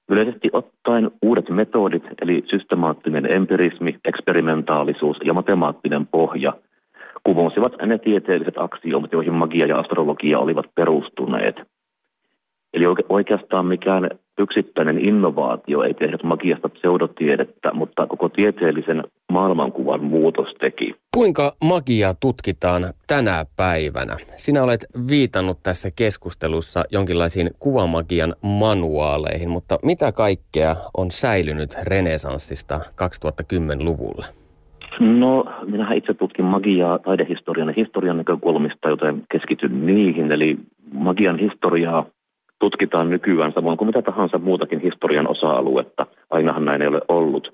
Yleisesti ottaen uudet metodit, eli systemaattinen empirismi, eksperimentaalisuus ja matemaattinen pohja – kuvosivat ne tieteelliset aksioomat, joihin magia ja astrologia olivat perustuneet. Eli oikeastaan mikään yksittäinen innovaatio ei tehnyt magiasta pseudotiedettä, mutta koko tieteellisen maailmankuvan muutos teki. Kuinka magia tutkitaan tänä päivänä? Sinä olet viitannut tässä keskustelussa jonkinlaisiin kuvamagian manuaaleihin, mutta mitä kaikkea on säilynyt renesanssista 2010-luvulla? No, minähän itse tutkin magiaa taidehistorian ja historian näkökulmista, joten keskityn niihin. Eli magian historiaa tutkitaan nykyään samoin kuin mitä tahansa muutakin historian osa-aluetta. Ainahan näin ei ole ollut.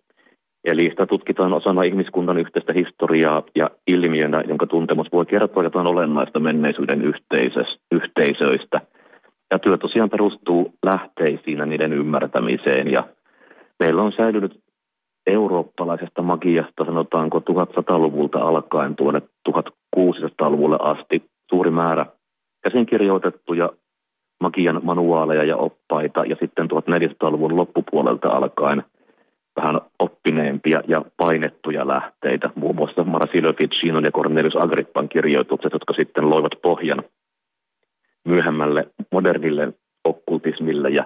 Eli sitä tutkitaan osana ihmiskunnan yhteistä historiaa ja ilmiönä, jonka tuntemus voi kertoa jotain olennaista menneisyyden yhteisöistä. Ja työ tosiaan perustuu lähteisiin ja niiden ymmärtämiseen. Ja meillä on säilynyt eurooppalaisesta magiasta, sanotaanko 1100-luvulta alkaen tuonne 1600-luvulle asti suuri määrä käsinkirjoitettuja magian manuaaleja ja oppaita. Ja sitten 1400-luvun loppupuolelta alkaen vähän oppineempia ja painettuja lähteitä, muun muassa Marsilio Ficinon ja Cornelius Agrippan kirjoitukset, jotka sitten loivat pohjan myöhemmälle modernille okkultismille ja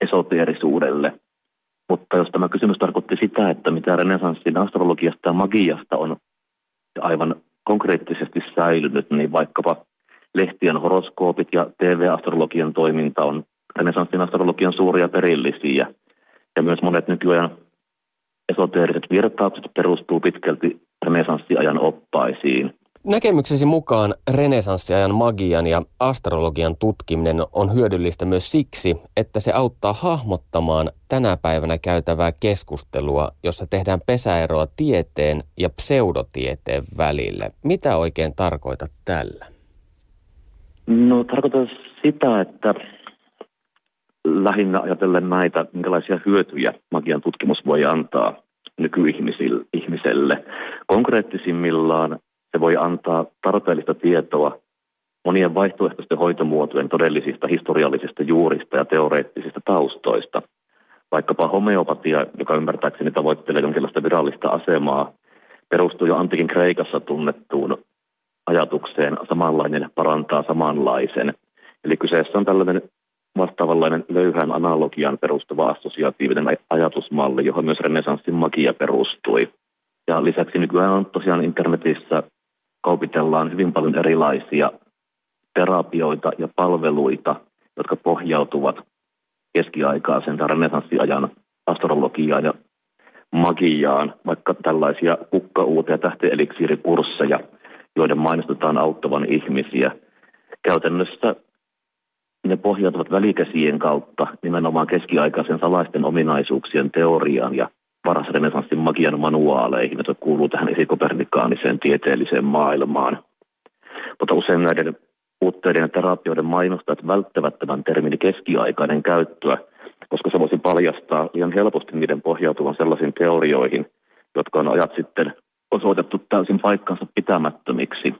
esoteerisuudelle – mutta jos tämä kysymys tarkoitti sitä, että mitä renesanssin astrologiasta ja magiasta on aivan konkreettisesti säilynyt, niin vaikkapa lehtien horoskoopit ja TV-astrologian toiminta on renesanssin astrologian suuria perillisiä. Ja myös monet nykyajan esoteeriset virtaukset perustuu pitkälti renesanssiajan oppaisiin. Näkemyksesi mukaan renesanssiajan magian ja astrologian tutkiminen on hyödyllistä myös siksi, että se auttaa hahmottamaan tänä päivänä käytävää keskustelua, jossa tehdään pesäeroa tieteen ja pseudotieteen välille. Mitä oikein tarkoitat tällä? No tarkoitan sitä, että lähinnä ajatellen näitä, minkälaisia hyötyjä magian tutkimus voi antaa nykyihmiselle. Konkreettisimmillaan se voi antaa tarpeellista tietoa monien vaihtoehtoisten hoitomuotojen todellisista historiallisista juurista ja teoreettisista taustoista. Vaikkapa homeopatia, joka ymmärtääkseni tavoittelee jonkinlaista virallista asemaa, perustuu jo antikin Kreikassa tunnettuun ajatukseen samanlainen parantaa samanlaisen. Eli kyseessä on tällainen vastaavanlainen löyhän analogian perustuva assosiatiivinen ajatusmalli, johon myös renesanssin magia perustui. Ja lisäksi nykyään on tosiaan internetissä kaupitellaan hyvin paljon erilaisia terapioita ja palveluita, jotka pohjautuvat keskiaikaisen tai renesanssiajan astrologiaan ja magiaan, vaikka tällaisia kukkauute- ja tähtieliksiirikursseja, joiden mainostetaan auttavan ihmisiä. Käytännössä ne pohjautuvat välikäsien kautta nimenomaan keskiaikaisen salaisten ominaisuuksien teoriaan ja varasrenesanssin magian manuaaleihin, jotka kuuluu tähän esikopernikaaniseen tieteelliseen maailmaan. Mutta usein näiden puutteiden ja terapioiden mainostajat välttävät tämän termin keskiaikainen käyttöä, koska se voisi paljastaa liian helposti niiden pohjautuvan sellaisiin teorioihin, jotka on ajat sitten osoitettu täysin paikkansa pitämättömiksi.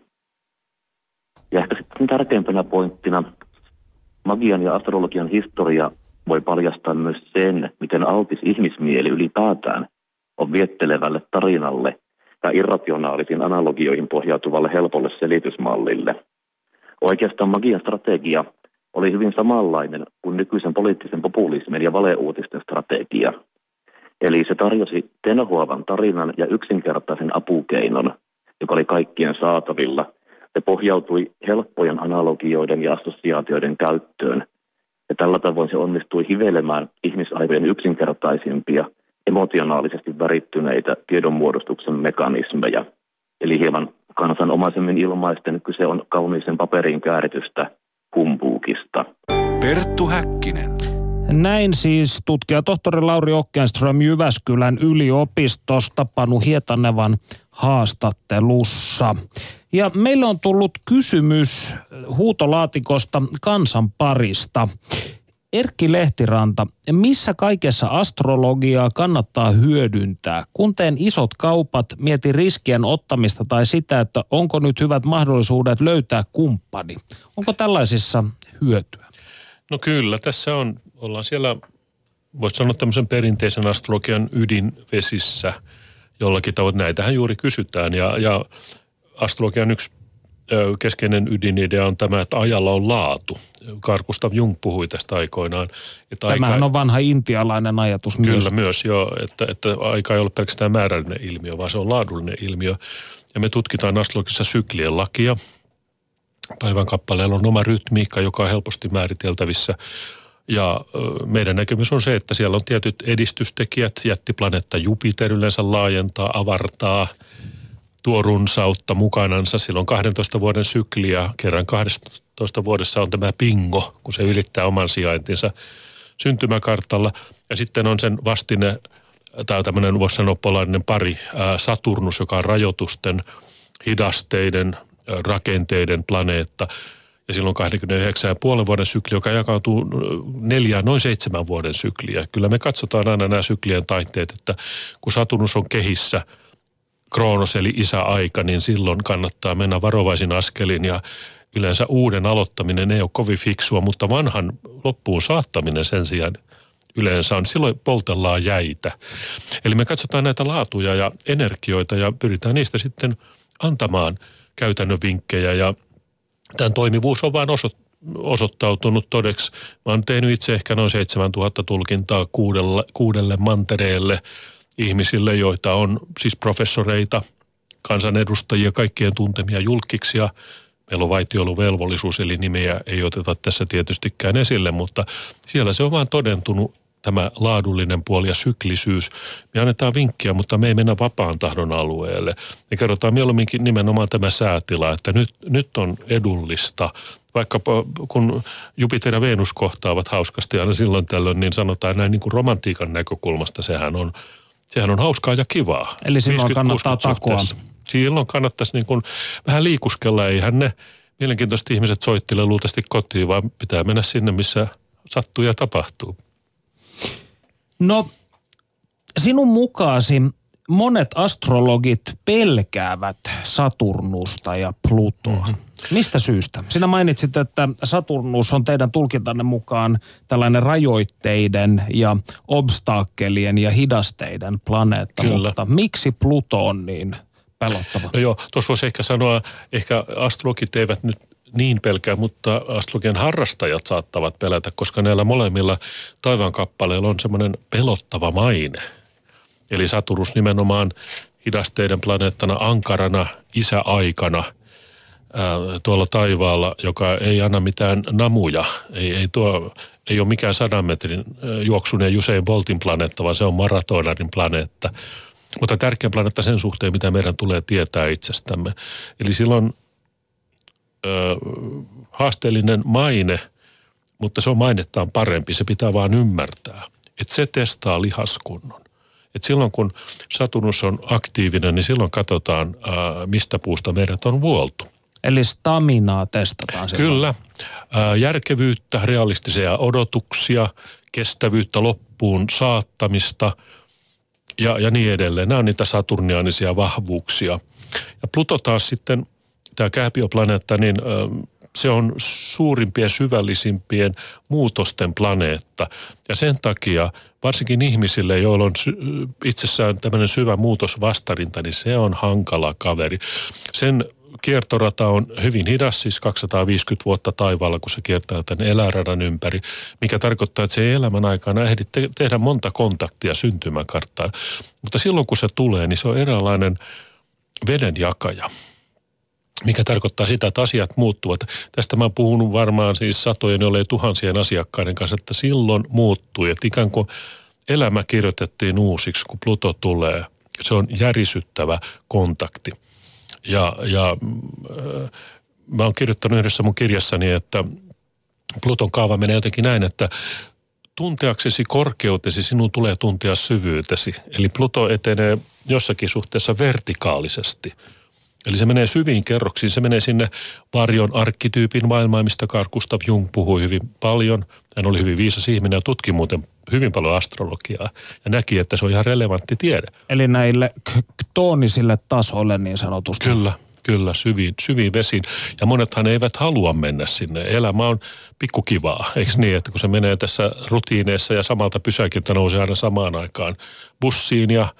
Ja ehkä sitten tärkeimpänä pointtina magian ja astrologian historia voi paljastaa myös sen, miten altis ihmismieli ylipäätään on viettelevälle tarinalle ja irrationaalisiin analogioihin pohjautuvalle helpolle selitysmallille. Oikeastaan magian strategia oli hyvin samanlainen kuin nykyisen poliittisen populismin ja valeuutisten strategia. Eli se tarjosi tenhoavan tarinan ja yksinkertaisen apukeinon, joka oli kaikkien saatavilla. Se pohjautui helppojen analogioiden ja assosiaatioiden käyttöön. Ja tällä tavoin se onnistui hivelemään ihmisaivojen yksinkertaisimpia, emotionaalisesti värittyneitä tiedonmuodostuksen mekanismeja. Eli hieman kansanomaisemmin ilmaisten kyse on kauniisen paperin kääritystä humpuukista. Perttu Häkkinen. Näin siis tutkija tohtori Lauri Okkenström Jyväskylän yliopistosta Panu Hietanevan haastattelussa. Ja meille on tullut kysymys huutolaatikosta kansan parista. Erkki Lehtiranta, missä kaikessa astrologiaa kannattaa hyödyntää? Kun teen isot kaupat, mieti riskien ottamista tai sitä, että onko nyt hyvät mahdollisuudet löytää kumppani. Onko tällaisissa hyötyä? No kyllä, tässä on, ollaan siellä, voisi sanoa tämmöisen perinteisen astrologian ydinvesissä jollakin tavoin. Näitähän juuri kysytään ja, ja astrologian yksi keskeinen ydinidea on tämä, että ajalla on laatu. Carl Gustav Jung puhui tästä aikoinaan. Että Tämähän aika, on vanha intialainen ajatus kyllä, myös. Kyllä myös, joo, että, että aika ei ole pelkästään määrällinen ilmiö, vaan se on laadullinen ilmiö. Ja me tutkitaan astrologisessa syklien lakia. Taivaan kappaleella on oma rytmiikka, joka on helposti määriteltävissä. Ja meidän näkemys on se, että siellä on tietyt edistystekijät. Jättiplaneetta Jupiter yleensä laajentaa, avartaa – tuo runsautta mukanansa. Silloin 12 vuoden sykli ja kerran 12 vuodessa on tämä pingo, kun se ylittää oman sijaintinsa syntymäkartalla. Ja sitten on sen vastine, tämä tämmöinen voisi sanoa polainen pari, Saturnus, joka on rajoitusten, hidasteiden, rakenteiden planeetta. Ja silloin 29,5 vuoden sykli, joka jakautuu neljään, noin seitsemän vuoden sykliä. Kyllä me katsotaan aina nämä syklien taitteet, että kun Saturnus on kehissä – Kroonos eli isäaika, niin silloin kannattaa mennä varovaisin askelin ja yleensä uuden aloittaminen ei ole kovin fiksua, mutta vanhan loppuun saattaminen sen sijaan yleensä on, silloin poltellaan jäitä. Eli me katsotaan näitä laatuja ja energioita ja pyritään niistä sitten antamaan käytännön vinkkejä ja tämän toimivuus on vain osoittautunut todeksi. Mä oon tehnyt itse ehkä noin 7000 tulkintaa kuudelle, kuudelle mantereelle – ihmisille, joita on siis professoreita, kansanedustajia, kaikkien tuntemia julkiksia. Meillä on vaitioluvelvollisuus, eli nimeä ei oteta tässä tietystikään esille, mutta siellä se on vaan todentunut tämä laadullinen puoli ja syklisyys. Me annetaan vinkkiä, mutta me ei mennä vapaan tahdon alueelle. Me kerrotaan mieluumminkin nimenomaan tämä säätila, että nyt, nyt on edullista. Vaikka kun Jupiter ja Venus kohtaavat hauskasti aina silloin tällöin, niin sanotaan näin niin kuin romantiikan näkökulmasta, sehän on sehän on hauskaa ja kivaa. Eli silloin kannattaa takoa. Silloin kannattaisi niin kuin vähän liikuskella. Eihän ne mielenkiintoiset ihmiset soittele luultavasti kotiin, vaan pitää mennä sinne, missä sattuu ja tapahtuu. No, sinun mukaasi monet astrologit pelkäävät Saturnusta ja Plutoa. Mm-hmm. Mistä syystä? Sinä mainitsit, että Saturnus on teidän tulkintanne mukaan tällainen rajoitteiden ja obstaakkelien ja hidasteiden planeetta, Kyllä. mutta miksi Pluto on niin pelottava? No joo, tuossa voisi ehkä sanoa, ehkä astrologit eivät nyt niin pelkää, mutta astrologian harrastajat saattavat pelätä, koska näillä molemmilla taivaankappaleilla on semmoinen pelottava maine. Eli Saturnus nimenomaan hidasteiden planeettana ankarana isäaikana – tuolla taivaalla, joka ei anna mitään namuja. Ei, ei, tuo, ei ole mikään sadan metrin juoksuneen Jusein Boltin planeetta, vaan se on maratonarin planeetta. Mutta tärkeä planeetta sen suhteen, mitä meidän tulee tietää itsestämme. Eli silloin ö, haasteellinen maine, mutta se on mainettaan parempi. Se pitää vaan ymmärtää, että se testaa lihaskunnon. Et silloin kun Saturnus on aktiivinen, niin silloin katsotaan, ää, mistä puusta meidät on vuoltu. Eli staminaa testataan. Silloin. Kyllä. Järkevyyttä, realistisia odotuksia, kestävyyttä loppuun saattamista ja, ja niin edelleen. Nämä on niitä saturniaanisia vahvuuksia. Ja Pluto taas sitten tämä kääpioplaneetta, niin se on suurimpien syvällisimpien muutosten planeetta. Ja sen takia varsinkin ihmisille, joilla on itsessään tämmöinen syvä muutosvastarinta, niin se on hankala kaveri. Sen kiertorata on hyvin hidas, siis 250 vuotta taivaalla, kun se kiertää tämän eläradan ympäri, mikä tarkoittaa, että se ei elämän aikana ehdi te- tehdä monta kontaktia syntymäkarttaan. Mutta silloin, kun se tulee, niin se on eräänlainen vedenjakaja mikä tarkoittaa sitä, että asiat muuttuvat. Tästä mä oon puhunut varmaan siis satojen, jollei tuhansien asiakkaiden kanssa, että silloin muuttui. Että ikään kuin elämä kirjoitettiin uusiksi, kun Pluto tulee. Se on järisyttävä kontakti. Ja, ja äh, mä oon kirjoittanut yhdessä mun kirjassani, että Pluton kaava menee jotenkin näin, että tunteaksesi korkeutesi sinun tulee tuntea syvyytesi. Eli Pluto etenee jossakin suhteessa vertikaalisesti – Eli se menee syviin kerroksiin, se menee sinne varjon arkkityypin maailmaan, mistä Carl Gustav Jung puhui hyvin paljon. Hän oli hyvin viisas ihminen ja tutki muuten hyvin paljon astrologiaa ja näki, että se on ihan relevantti tiede. Eli näille toonisille tasoille niin sanotusti. Kyllä, kyllä, syviin, syviin vesiin. Ja monethan eivät halua mennä sinne. Elämä on pikkukivaa, eikö niin, että kun se menee tässä rutiineissa ja samalta pysäkiltä nousee aina samaan aikaan bussiin ja –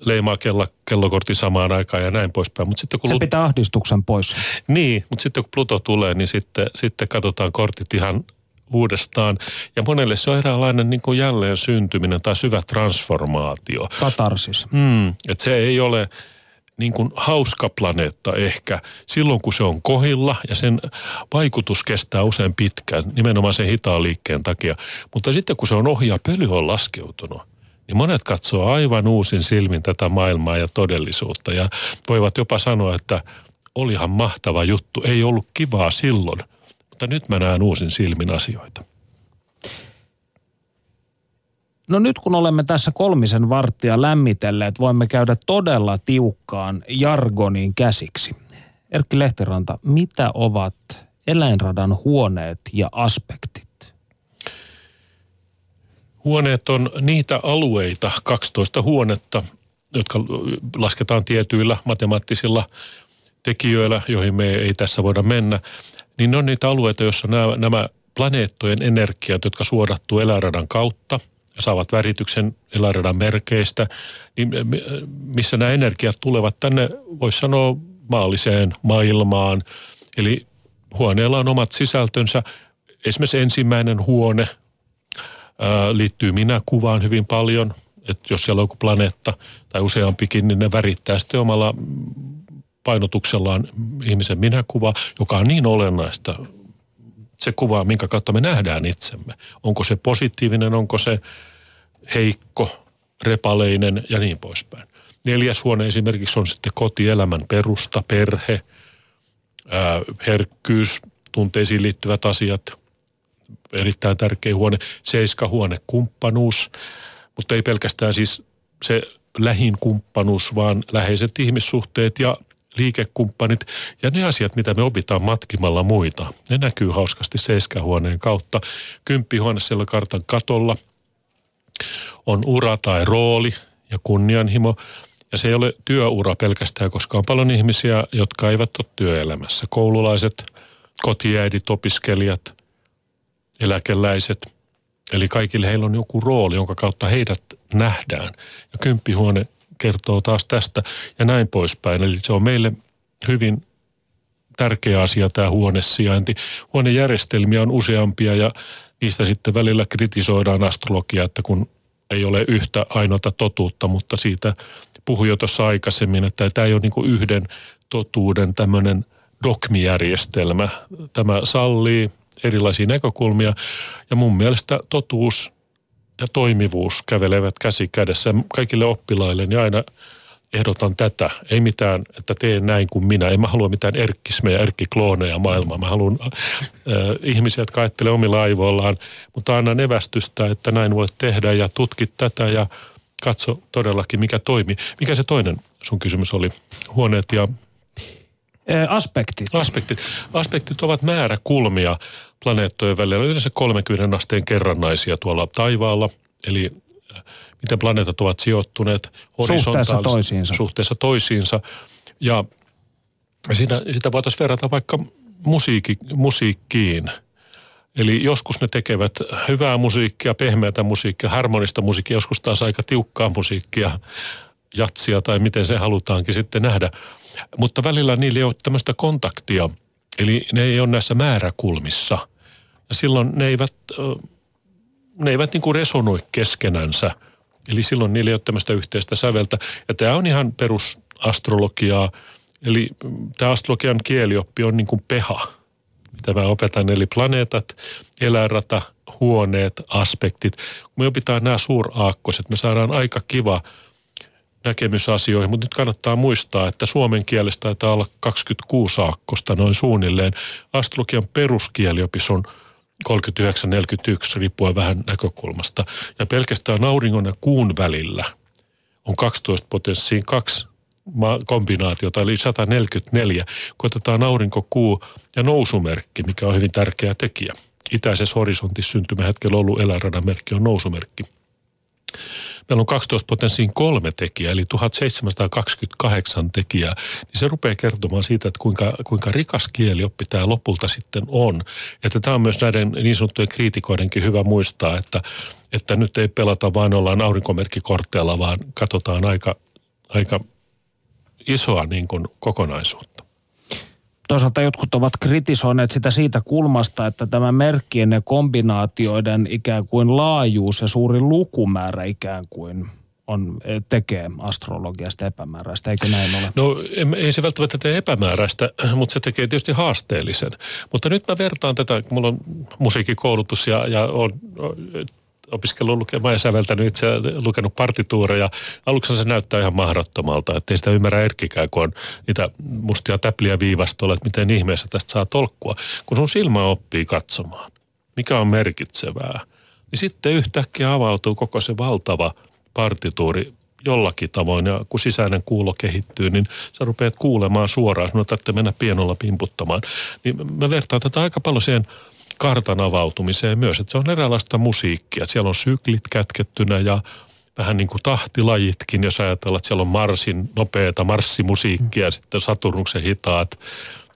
leimaa kello, kellokortti samaan aikaan ja näin poispäin. Mut sitten, kun se pitää ahdistuksen pois. Niin, mutta sitten kun Pluto tulee, niin sitten, sitten katsotaan kortit ihan uudestaan. Ja monelle se on eräänlainen niin kuin jälleen syntyminen tai syvä transformaatio. Katarsis. Mm, että se ei ole niin kuin hauska planeetta ehkä silloin, kun se on kohilla ja sen vaikutus kestää usein pitkään, nimenomaan sen hitaan liikkeen takia. Mutta sitten kun se on ohi ja pöly on laskeutunut, niin monet katsoo aivan uusin silmin tätä maailmaa ja todellisuutta ja voivat jopa sanoa, että olihan mahtava juttu, ei ollut kivaa silloin, mutta nyt mä näen uusin silmin asioita. No nyt kun olemme tässä kolmisen varttia lämmitelleet, voimme käydä todella tiukkaan jargoniin käsiksi. Erkki Lehtiranta, mitä ovat eläinradan huoneet ja aspektit? Huoneet on niitä alueita, 12 huonetta, jotka lasketaan tietyillä matemaattisilla tekijöillä, joihin me ei tässä voida mennä, niin ne on niitä alueita, joissa nämä, nämä planeettojen energiat, jotka suodattuu eläradan kautta ja saavat värityksen eläradan merkeistä, niin missä nämä energiat tulevat tänne, voisi sanoa, maalliseen maailmaan. Eli huoneella on omat sisältönsä. Esimerkiksi ensimmäinen huone – liittyy minä-kuvaan hyvin paljon. Että jos siellä on joku planeetta tai useampikin, niin ne värittää sitten omalla painotuksellaan ihmisen minäkuva, joka on niin olennaista. Se kuva, minkä kautta me nähdään itsemme. Onko se positiivinen, onko se heikko, repaleinen ja niin poispäin. Neljäs huone esimerkiksi on sitten kotielämän perusta, perhe, herkkyys, tunteisiin liittyvät asiat – erittäin tärkeä huone. Seiska huone, kumppanuus, mutta ei pelkästään siis se lähin kumppanuus, vaan läheiset ihmissuhteet ja liikekumppanit ja ne asiat, mitä me opitaan matkimalla muita. Ne näkyy hauskasti seiskahuoneen kautta. Kymppihuone siellä kartan katolla on ura tai rooli ja kunnianhimo. Ja se ei ole työura pelkästään, koska on paljon ihmisiä, jotka eivät ole työelämässä. Koululaiset, kotiäidit, opiskelijat, eläkeläiset. Eli kaikille heillä on joku rooli, jonka kautta heidät nähdään. Ja kymppihuone kertoo taas tästä ja näin poispäin. Eli se on meille hyvin tärkeä asia tämä huonesijainti. Huonejärjestelmiä on useampia ja niistä sitten välillä kritisoidaan astrologiaa, että kun ei ole yhtä ainoata totuutta, mutta siitä puhui jo tuossa aikaisemmin, että tämä ei ole niin yhden totuuden tämmöinen dogmijärjestelmä. Tämä sallii erilaisia näkökulmia. Ja mun mielestä totuus ja toimivuus kävelevät käsi kädessä. Kaikille oppilaille niin aina ehdotan tätä. Ei mitään, että teen näin kuin minä. En mä halua mitään erkkismejä, erkkiklooneja maailmaa. Mä haluan äh, ihmisiä, jotka ajattelee omilla aivoillaan, mutta anna evästystä, että näin voit tehdä ja tutkit tätä ja katso todellakin, mikä toimii. Mikä se toinen sun kysymys oli? Huoneet ja Aspektit. Aspektit. Aspektit ovat määräkulmia planeettojen välillä, yleensä 30 asteen kerrannaisia tuolla taivaalla. Eli äh, miten planeetat ovat sijoittuneet suhteessa toisiinsa. suhteessa toisiinsa. Ja Siinä, sitä voitaisiin verrata vaikka musiikki, musiikkiin. Eli joskus ne tekevät hyvää musiikkia, pehmeätä musiikkia, harmonista musiikkia, joskus taas aika tiukkaa musiikkia, jatsia tai miten se halutaankin sitten nähdä. Mutta välillä niillä ei ole tämmöistä kontaktia, eli ne ei ole näissä määräkulmissa. Ja silloin ne eivät, ne eivät niin kuin resonoi keskenänsä. Eli silloin niillä ei ole tämmöistä yhteistä säveltä. Ja tämä on ihan perusastrologiaa. Eli tämä astrologian kielioppi on niin kuin peha, mitä mä opetan. Eli planeetat, eläinrata, huoneet, aspektit. Kun me opitaan nämä suuraakkoset, me saadaan aika kiva – näkemysasioihin, mutta nyt kannattaa muistaa, että suomen kielestä taitaa olla 26 aakkosta noin suunnilleen. Astrologian peruskieliopis on 39-41 riippuen vähän näkökulmasta. Ja pelkästään auringon ja kuun välillä on 12 potenssiin kaksi kombinaatiota, eli 144, kun otetaan aurinko, kuu ja nousumerkki, mikä on hyvin tärkeä tekijä. Itäisessä horisontissa syntymähetkellä ollut eläinradan merkki on nousumerkki. Meillä on 12 potenssiin kolme tekijää, eli 1728 tekijää, niin se rupeaa kertomaan siitä, että kuinka, kuinka rikas kielioppi tämä lopulta sitten on. Että tämä on myös näiden niin sanottujen kriitikoidenkin hyvä muistaa, että, että nyt ei pelata vain ollaan aurinkomerkkikortteella, vaan katsotaan aika, aika isoa niin kuin kokonaisuutta. Toisaalta jotkut ovat kritisoineet sitä siitä kulmasta, että tämä merkkien ja kombinaatioiden ikään kuin laajuus ja suuri lukumäärä ikään kuin on, tekee astrologiasta epämääräistä, eikö näin ole? No ei se välttämättä tee epämääräistä, mutta se tekee tietysti haasteellisen. Mutta nyt mä vertaan tätä, kun mulla on musiikkikoulutus ja, ja on opiskellut lukemaan ja säveltänyt itse lukenut partituureja. Aluksi se näyttää ihan mahdottomalta, että ei sitä ymmärrä Erkkikään, kun on niitä mustia täpliä viivastolla, että miten ihmeessä tästä saa tolkkua. Kun sun silmä oppii katsomaan, mikä on merkitsevää, niin sitten yhtäkkiä avautuu koko se valtava partituuri jollakin tavoin ja kun sisäinen kuulo kehittyy, niin sä rupeat kuulemaan suoraan, sinun tarvitsee mennä pienolla pimputtamaan. Niin mä vertaan tätä aika paljon siihen kartan avautumiseen myös, että se on eräänlaista musiikkia. Siellä on syklit kätkettynä ja vähän niin kuin tahtilajitkin, jos ajatellaan, että siellä on Marsin nopeata marssimusiikkia ja sitten Saturnuksen hitaat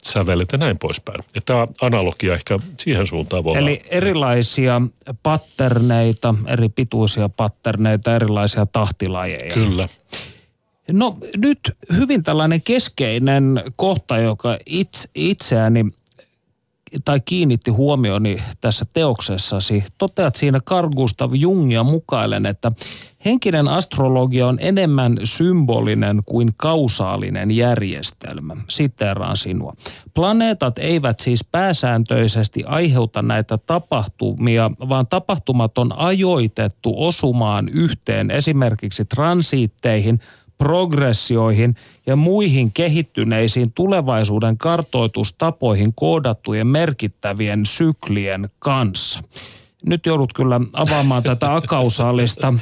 sävelet ja näin poispäin. Ja tämä analogia ehkä siihen suuntaan voi Eli olla. erilaisia patterneita, eri pituisia patterneita, erilaisia tahtilajeja. Kyllä. No nyt hyvin tällainen keskeinen kohta, joka itse, itseäni tai kiinnitti huomioni tässä teoksessasi. Toteat siinä Carl Gustav Jungia mukailen, että henkinen astrologia on enemmän symbolinen kuin kausaalinen järjestelmä. Siteeraan sinua. Planeetat eivät siis pääsääntöisesti aiheuta näitä tapahtumia, vaan tapahtumat on ajoitettu osumaan yhteen esimerkiksi transiitteihin – progressioihin ja muihin kehittyneisiin tulevaisuuden kartoitustapoihin koodattujen merkittävien syklien kanssa. Nyt joudut kyllä avaamaan tätä akausaalista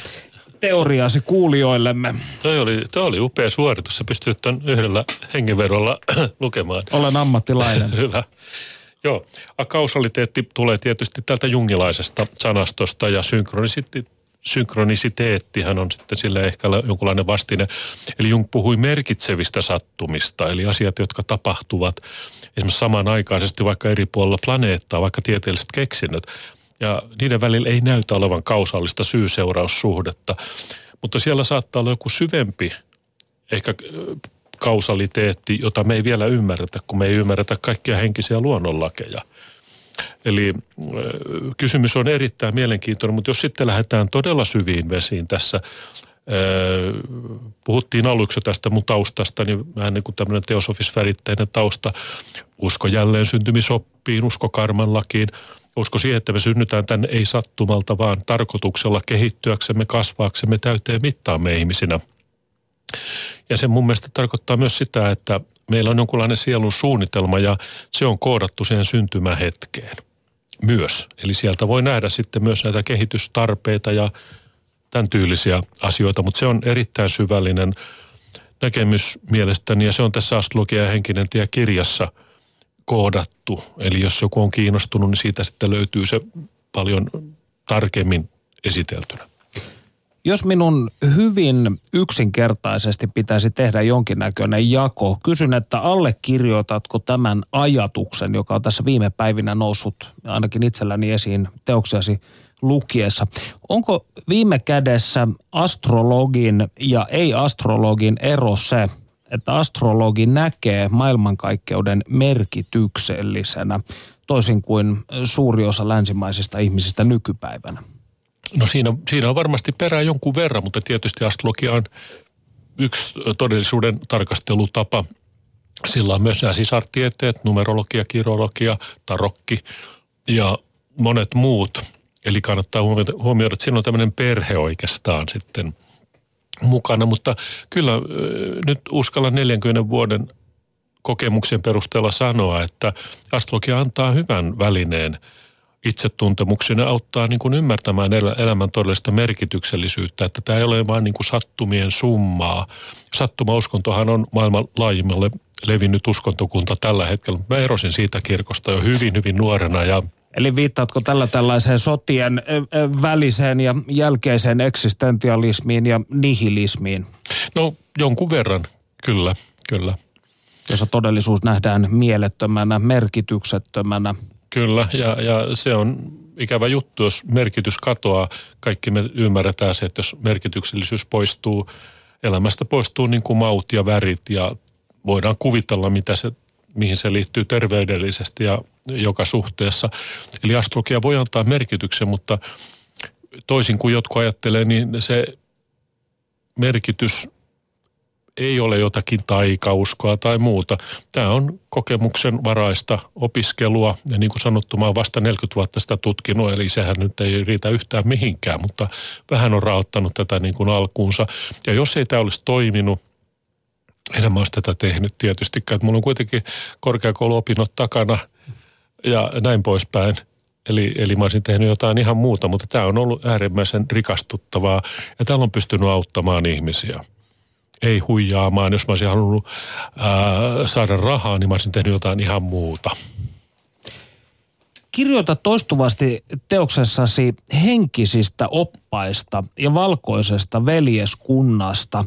teoriaasi kuulijoillemme. Toi oli, toi oli upea suoritus. Sä pystyt tuon yhdellä hengenverolla lukemaan. Olen ammattilainen. Hyvä. Joo, akausaliteetti tulee tietysti tältä jungilaisesta sanastosta ja synkronisiteetti synkronisiteettihän on sitten sille ehkä jonkunlainen vastine. Eli Jung puhui merkitsevistä sattumista, eli asiat, jotka tapahtuvat esimerkiksi samanaikaisesti vaikka eri puolilla planeettaa, vaikka tieteelliset keksinnöt. Ja niiden välillä ei näytä olevan kausaalista syy-seuraussuhdetta, mutta siellä saattaa olla joku syvempi ehkä kausaliteetti, jota me ei vielä ymmärretä, kun me ei ymmärretä kaikkia henkisiä luonnonlakeja – Eli kysymys on erittäin mielenkiintoinen, mutta jos sitten lähdetään todella syviin vesiin tässä, puhuttiin aluksi tästä mun taustasta, niin vähän niin kuin tämmöinen teosofisväritteinen tausta, usko jälleen syntymisoppiin, usko karman lakiin, usko siihen, että me synnytään tänne ei sattumalta, vaan tarkoituksella kehittyäksemme, kasvaaksemme täyteen mittaamme ihmisinä. Ja se mun mielestä tarkoittaa myös sitä, että meillä on jonkunlainen sielun suunnitelma ja se on koodattu siihen syntymähetkeen myös. Eli sieltä voi nähdä sitten myös näitä kehitystarpeita ja tämän tyylisiä asioita, mutta se on erittäin syvällinen näkemys mielestäni ja se on tässä Astrologia ja henkinen tie kirjassa koodattu. Eli jos joku on kiinnostunut, niin siitä sitten löytyy se paljon tarkemmin esiteltynä. Jos minun hyvin yksinkertaisesti pitäisi tehdä jonkinnäköinen jako, kysyn, että allekirjoitatko tämän ajatuksen, joka on tässä viime päivinä noussut ainakin itselläni esiin teoksiasi lukiessa. Onko viime kädessä astrologin ja ei-astrologin ero se, että astrologi näkee maailmankaikkeuden merkityksellisenä, toisin kuin suuri osa länsimaisista ihmisistä nykypäivänä? No siinä, siinä on varmasti perää jonkun verran, mutta tietysti astrologia on yksi todellisuuden tarkastelutapa. Sillä on myös nämä sisartieteet, numerologia, kirologia, tarokki ja monet muut. Eli kannattaa huomioida, että siinä on tämmöinen perhe oikeastaan sitten mukana. Mutta kyllä nyt uskalla 40 vuoden kokemuksen perusteella sanoa, että astrologia antaa hyvän välineen – itsetuntemukseen ja auttaa niin kuin ymmärtämään elämän todellista merkityksellisyyttä, että tämä ei ole vain niin kuin sattumien summaa. Sattumauskontohan on maailman laajimmalle levinnyt uskontokunta tällä hetkellä. Mä erosin siitä kirkosta jo hyvin, hyvin nuorena ja Eli viittaatko tällä tällaiseen sotien väliseen ja jälkeiseen eksistentialismiin ja nihilismiin? No jonkun verran, kyllä, kyllä. Jossa todellisuus nähdään mielettömänä, merkityksettömänä. Kyllä, ja, ja se on ikävä juttu, jos merkitys katoaa. Kaikki me ymmärretään se, että jos merkityksellisyys poistuu, elämästä poistuu niin kuin maut ja värit ja voidaan kuvitella, mitä se, mihin se liittyy terveydellisesti ja joka suhteessa. Eli astrologia voi antaa merkityksen, mutta toisin kuin jotkut ajattelee, niin se merkitys ei ole jotakin taikauskoa tai muuta. Tämä on kokemuksen varaista opiskelua ja niin kuin sanottu, mä oon vasta 40 vuotta sitä tutkinut, eli sehän nyt ei riitä yhtään mihinkään, mutta vähän on raottanut tätä niin kuin alkuunsa. Ja jos ei tämä olisi toiminut, en mä olisi tätä tehnyt tietystikään, että mulla on kuitenkin korkeakouluopinnot takana ja näin poispäin. Eli, eli mä olisin tehnyt jotain ihan muuta, mutta tämä on ollut äärimmäisen rikastuttavaa ja täällä on pystynyt auttamaan ihmisiä ei huijaamaan. Jos mä olisin halunnut ää, saada rahaa, niin mä olisin tehnyt jotain ihan muuta. Kirjoita toistuvasti teoksessasi henkisistä oppaista ja valkoisesta veljeskunnasta.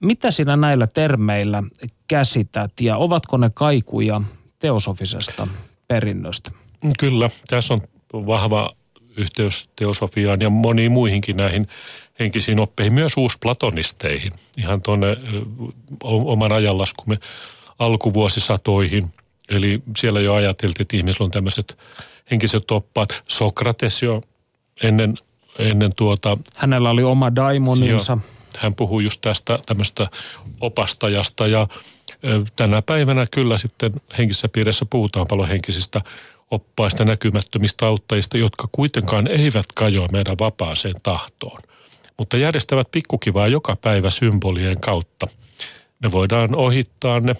Mitä sinä näillä termeillä käsität ja ovatko ne kaikuja teosofisesta perinnöstä? Kyllä, tässä on vahva yhteys teosofiaan ja moniin muihinkin näihin henkisiin oppeihin, myös uusplatonisteihin, ihan tuonne oman ajanlaskumme alkuvuosisatoihin. Eli siellä jo ajateltiin, että ihmisillä on tämmöiset henkiset oppaat. Sokrates jo ennen, ennen tuota... Hänellä oli oma daimoninsa. Jo, hän puhuu just tästä tämmöistä opastajasta ja tänä päivänä kyllä sitten henkisessä piirissä puhutaan paljon henkisistä oppaista, näkymättömistä auttajista, jotka kuitenkaan eivät kajoa meidän vapaaseen tahtoon mutta järjestävät pikkukivaa joka päivä symbolien kautta. Me voidaan ohittaa ne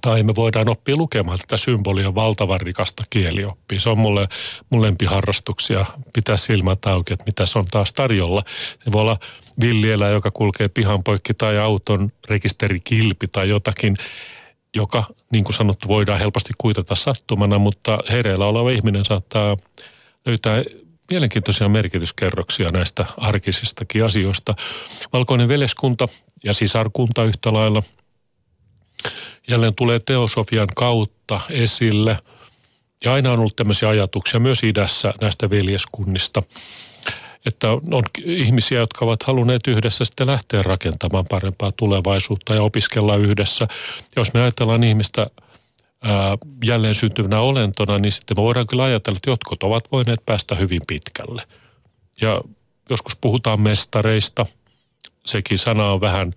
tai me voidaan oppia lukemaan tätä symbolia valtavan rikasta kielioppia. Se on mulle mun lempiharrastuksia pitää silmät auki, että mitä se on taas tarjolla. Se voi olla villielä, joka kulkee pihan poikki tai auton rekisterikilpi tai jotakin, joka niin kuin sanottu voidaan helposti kuitata sattumana, mutta hereillä oleva ihminen saattaa löytää mielenkiintoisia merkityskerroksia näistä arkisistakin asioista. Valkoinen veleskunta ja sisarkunta yhtä lailla jälleen tulee teosofian kautta esille. Ja aina on ollut tämmöisiä ajatuksia myös idässä näistä veljeskunnista, että on ihmisiä, jotka ovat halunneet yhdessä sitten lähteä rakentamaan parempaa tulevaisuutta ja opiskella yhdessä. Jos me ajatellaan ihmistä – jälleen syntyvänä olentona, niin sitten me voidaan kyllä ajatella, että jotkut ovat voineet päästä hyvin pitkälle. Ja joskus puhutaan mestareista, sekin sana on vähän,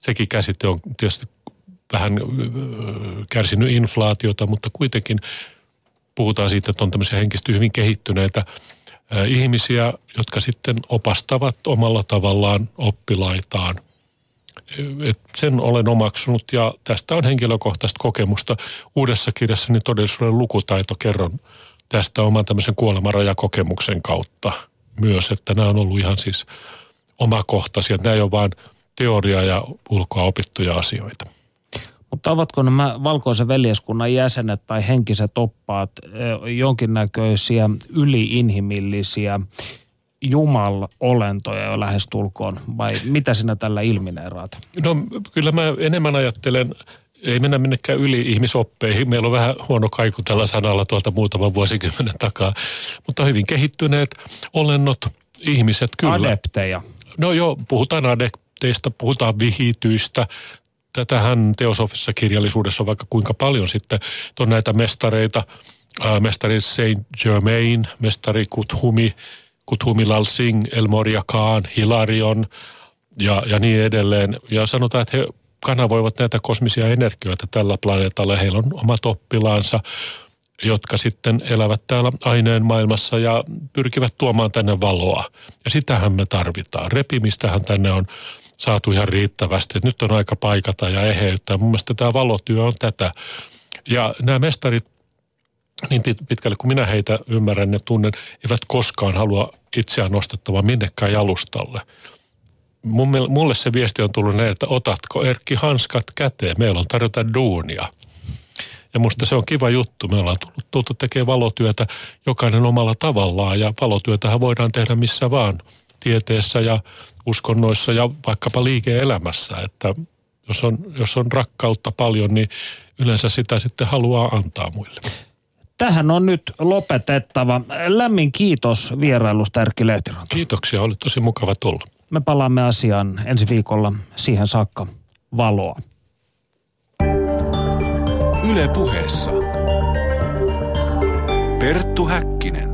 sekin käsite on tietysti vähän kärsinyt inflaatiota, mutta kuitenkin puhutaan siitä, että on tämmöisiä henkisesti hyvin kehittyneitä ihmisiä, jotka sitten opastavat omalla tavallaan oppilaitaan – et sen olen omaksunut ja tästä on henkilökohtaista kokemusta. Uudessa kirjassani todellisuuden lukutaito kerron tästä oman tämmöisen kuolemanrajakokemuksen kautta myös, että nämä on ollut ihan siis omakohtaisia. Nämä ei ole vain teoria ja ulkoa opittuja asioita. Mutta ovatko nämä valkoisen veljeskunnan jäsenet tai henkiset oppaat jonkinnäköisiä yliinhimillisiä jumal-olentoja jo lähestulkoon, vai mitä sinä tällä ilmineeraat? No kyllä mä enemmän ajattelen, ei mennä minnekään yli ihmisoppeihin. Meillä on vähän huono kaiku tällä sanalla tuolta muutaman vuosikymmenen takaa. Mutta hyvin kehittyneet olennot, ihmiset kyllä. Adepteja. No joo, puhutaan adepteista, puhutaan vihityistä. Tätähän teosofisessa kirjallisuudessa on vaikka kuinka paljon sitten. On näitä mestareita, mestari Saint Germain, mestari Kuthumi, Kuthumi Lal Singh, El Moria Khan, Hilarion ja, ja niin edelleen. Ja sanotaan, että he kanavoivat näitä kosmisia energioita tällä planeetalla. Heillä on omat oppilaansa, jotka sitten elävät täällä aineen maailmassa ja pyrkivät tuomaan tänne valoa. Ja sitähän me tarvitaan. Repimistähän tänne on saatu ihan riittävästi. Nyt on aika paikata ja eheyttää. Mun mielestä tämä valotyö on tätä. Ja nämä mestarit, niin pitkälle kuin minä heitä ymmärrän ja tunnen, eivät koskaan halua itseään nostettava minnekään jalustalle – mulle se viesti on tullut näin, että otatko Erkki hanskat käteen, meillä on tarjota duunia. Ja musta se on kiva juttu. Me ollaan tullut, tultu tekemään valotyötä jokainen omalla tavallaan ja valotyötähän voidaan tehdä missä vaan. Tieteessä ja uskonnoissa ja vaikkapa liike-elämässä. Että jos on, jos on rakkautta paljon, niin yleensä sitä sitten haluaa antaa muille. Tähän on nyt lopetettava. Lämmin kiitos vierailusta Erkki Lehtiranta. Kiitoksia, oli tosi mukava tulla. Me palaamme asiaan ensi viikolla. Siihen saakka valoa. Yle puheessa. Perttu Häkkinen.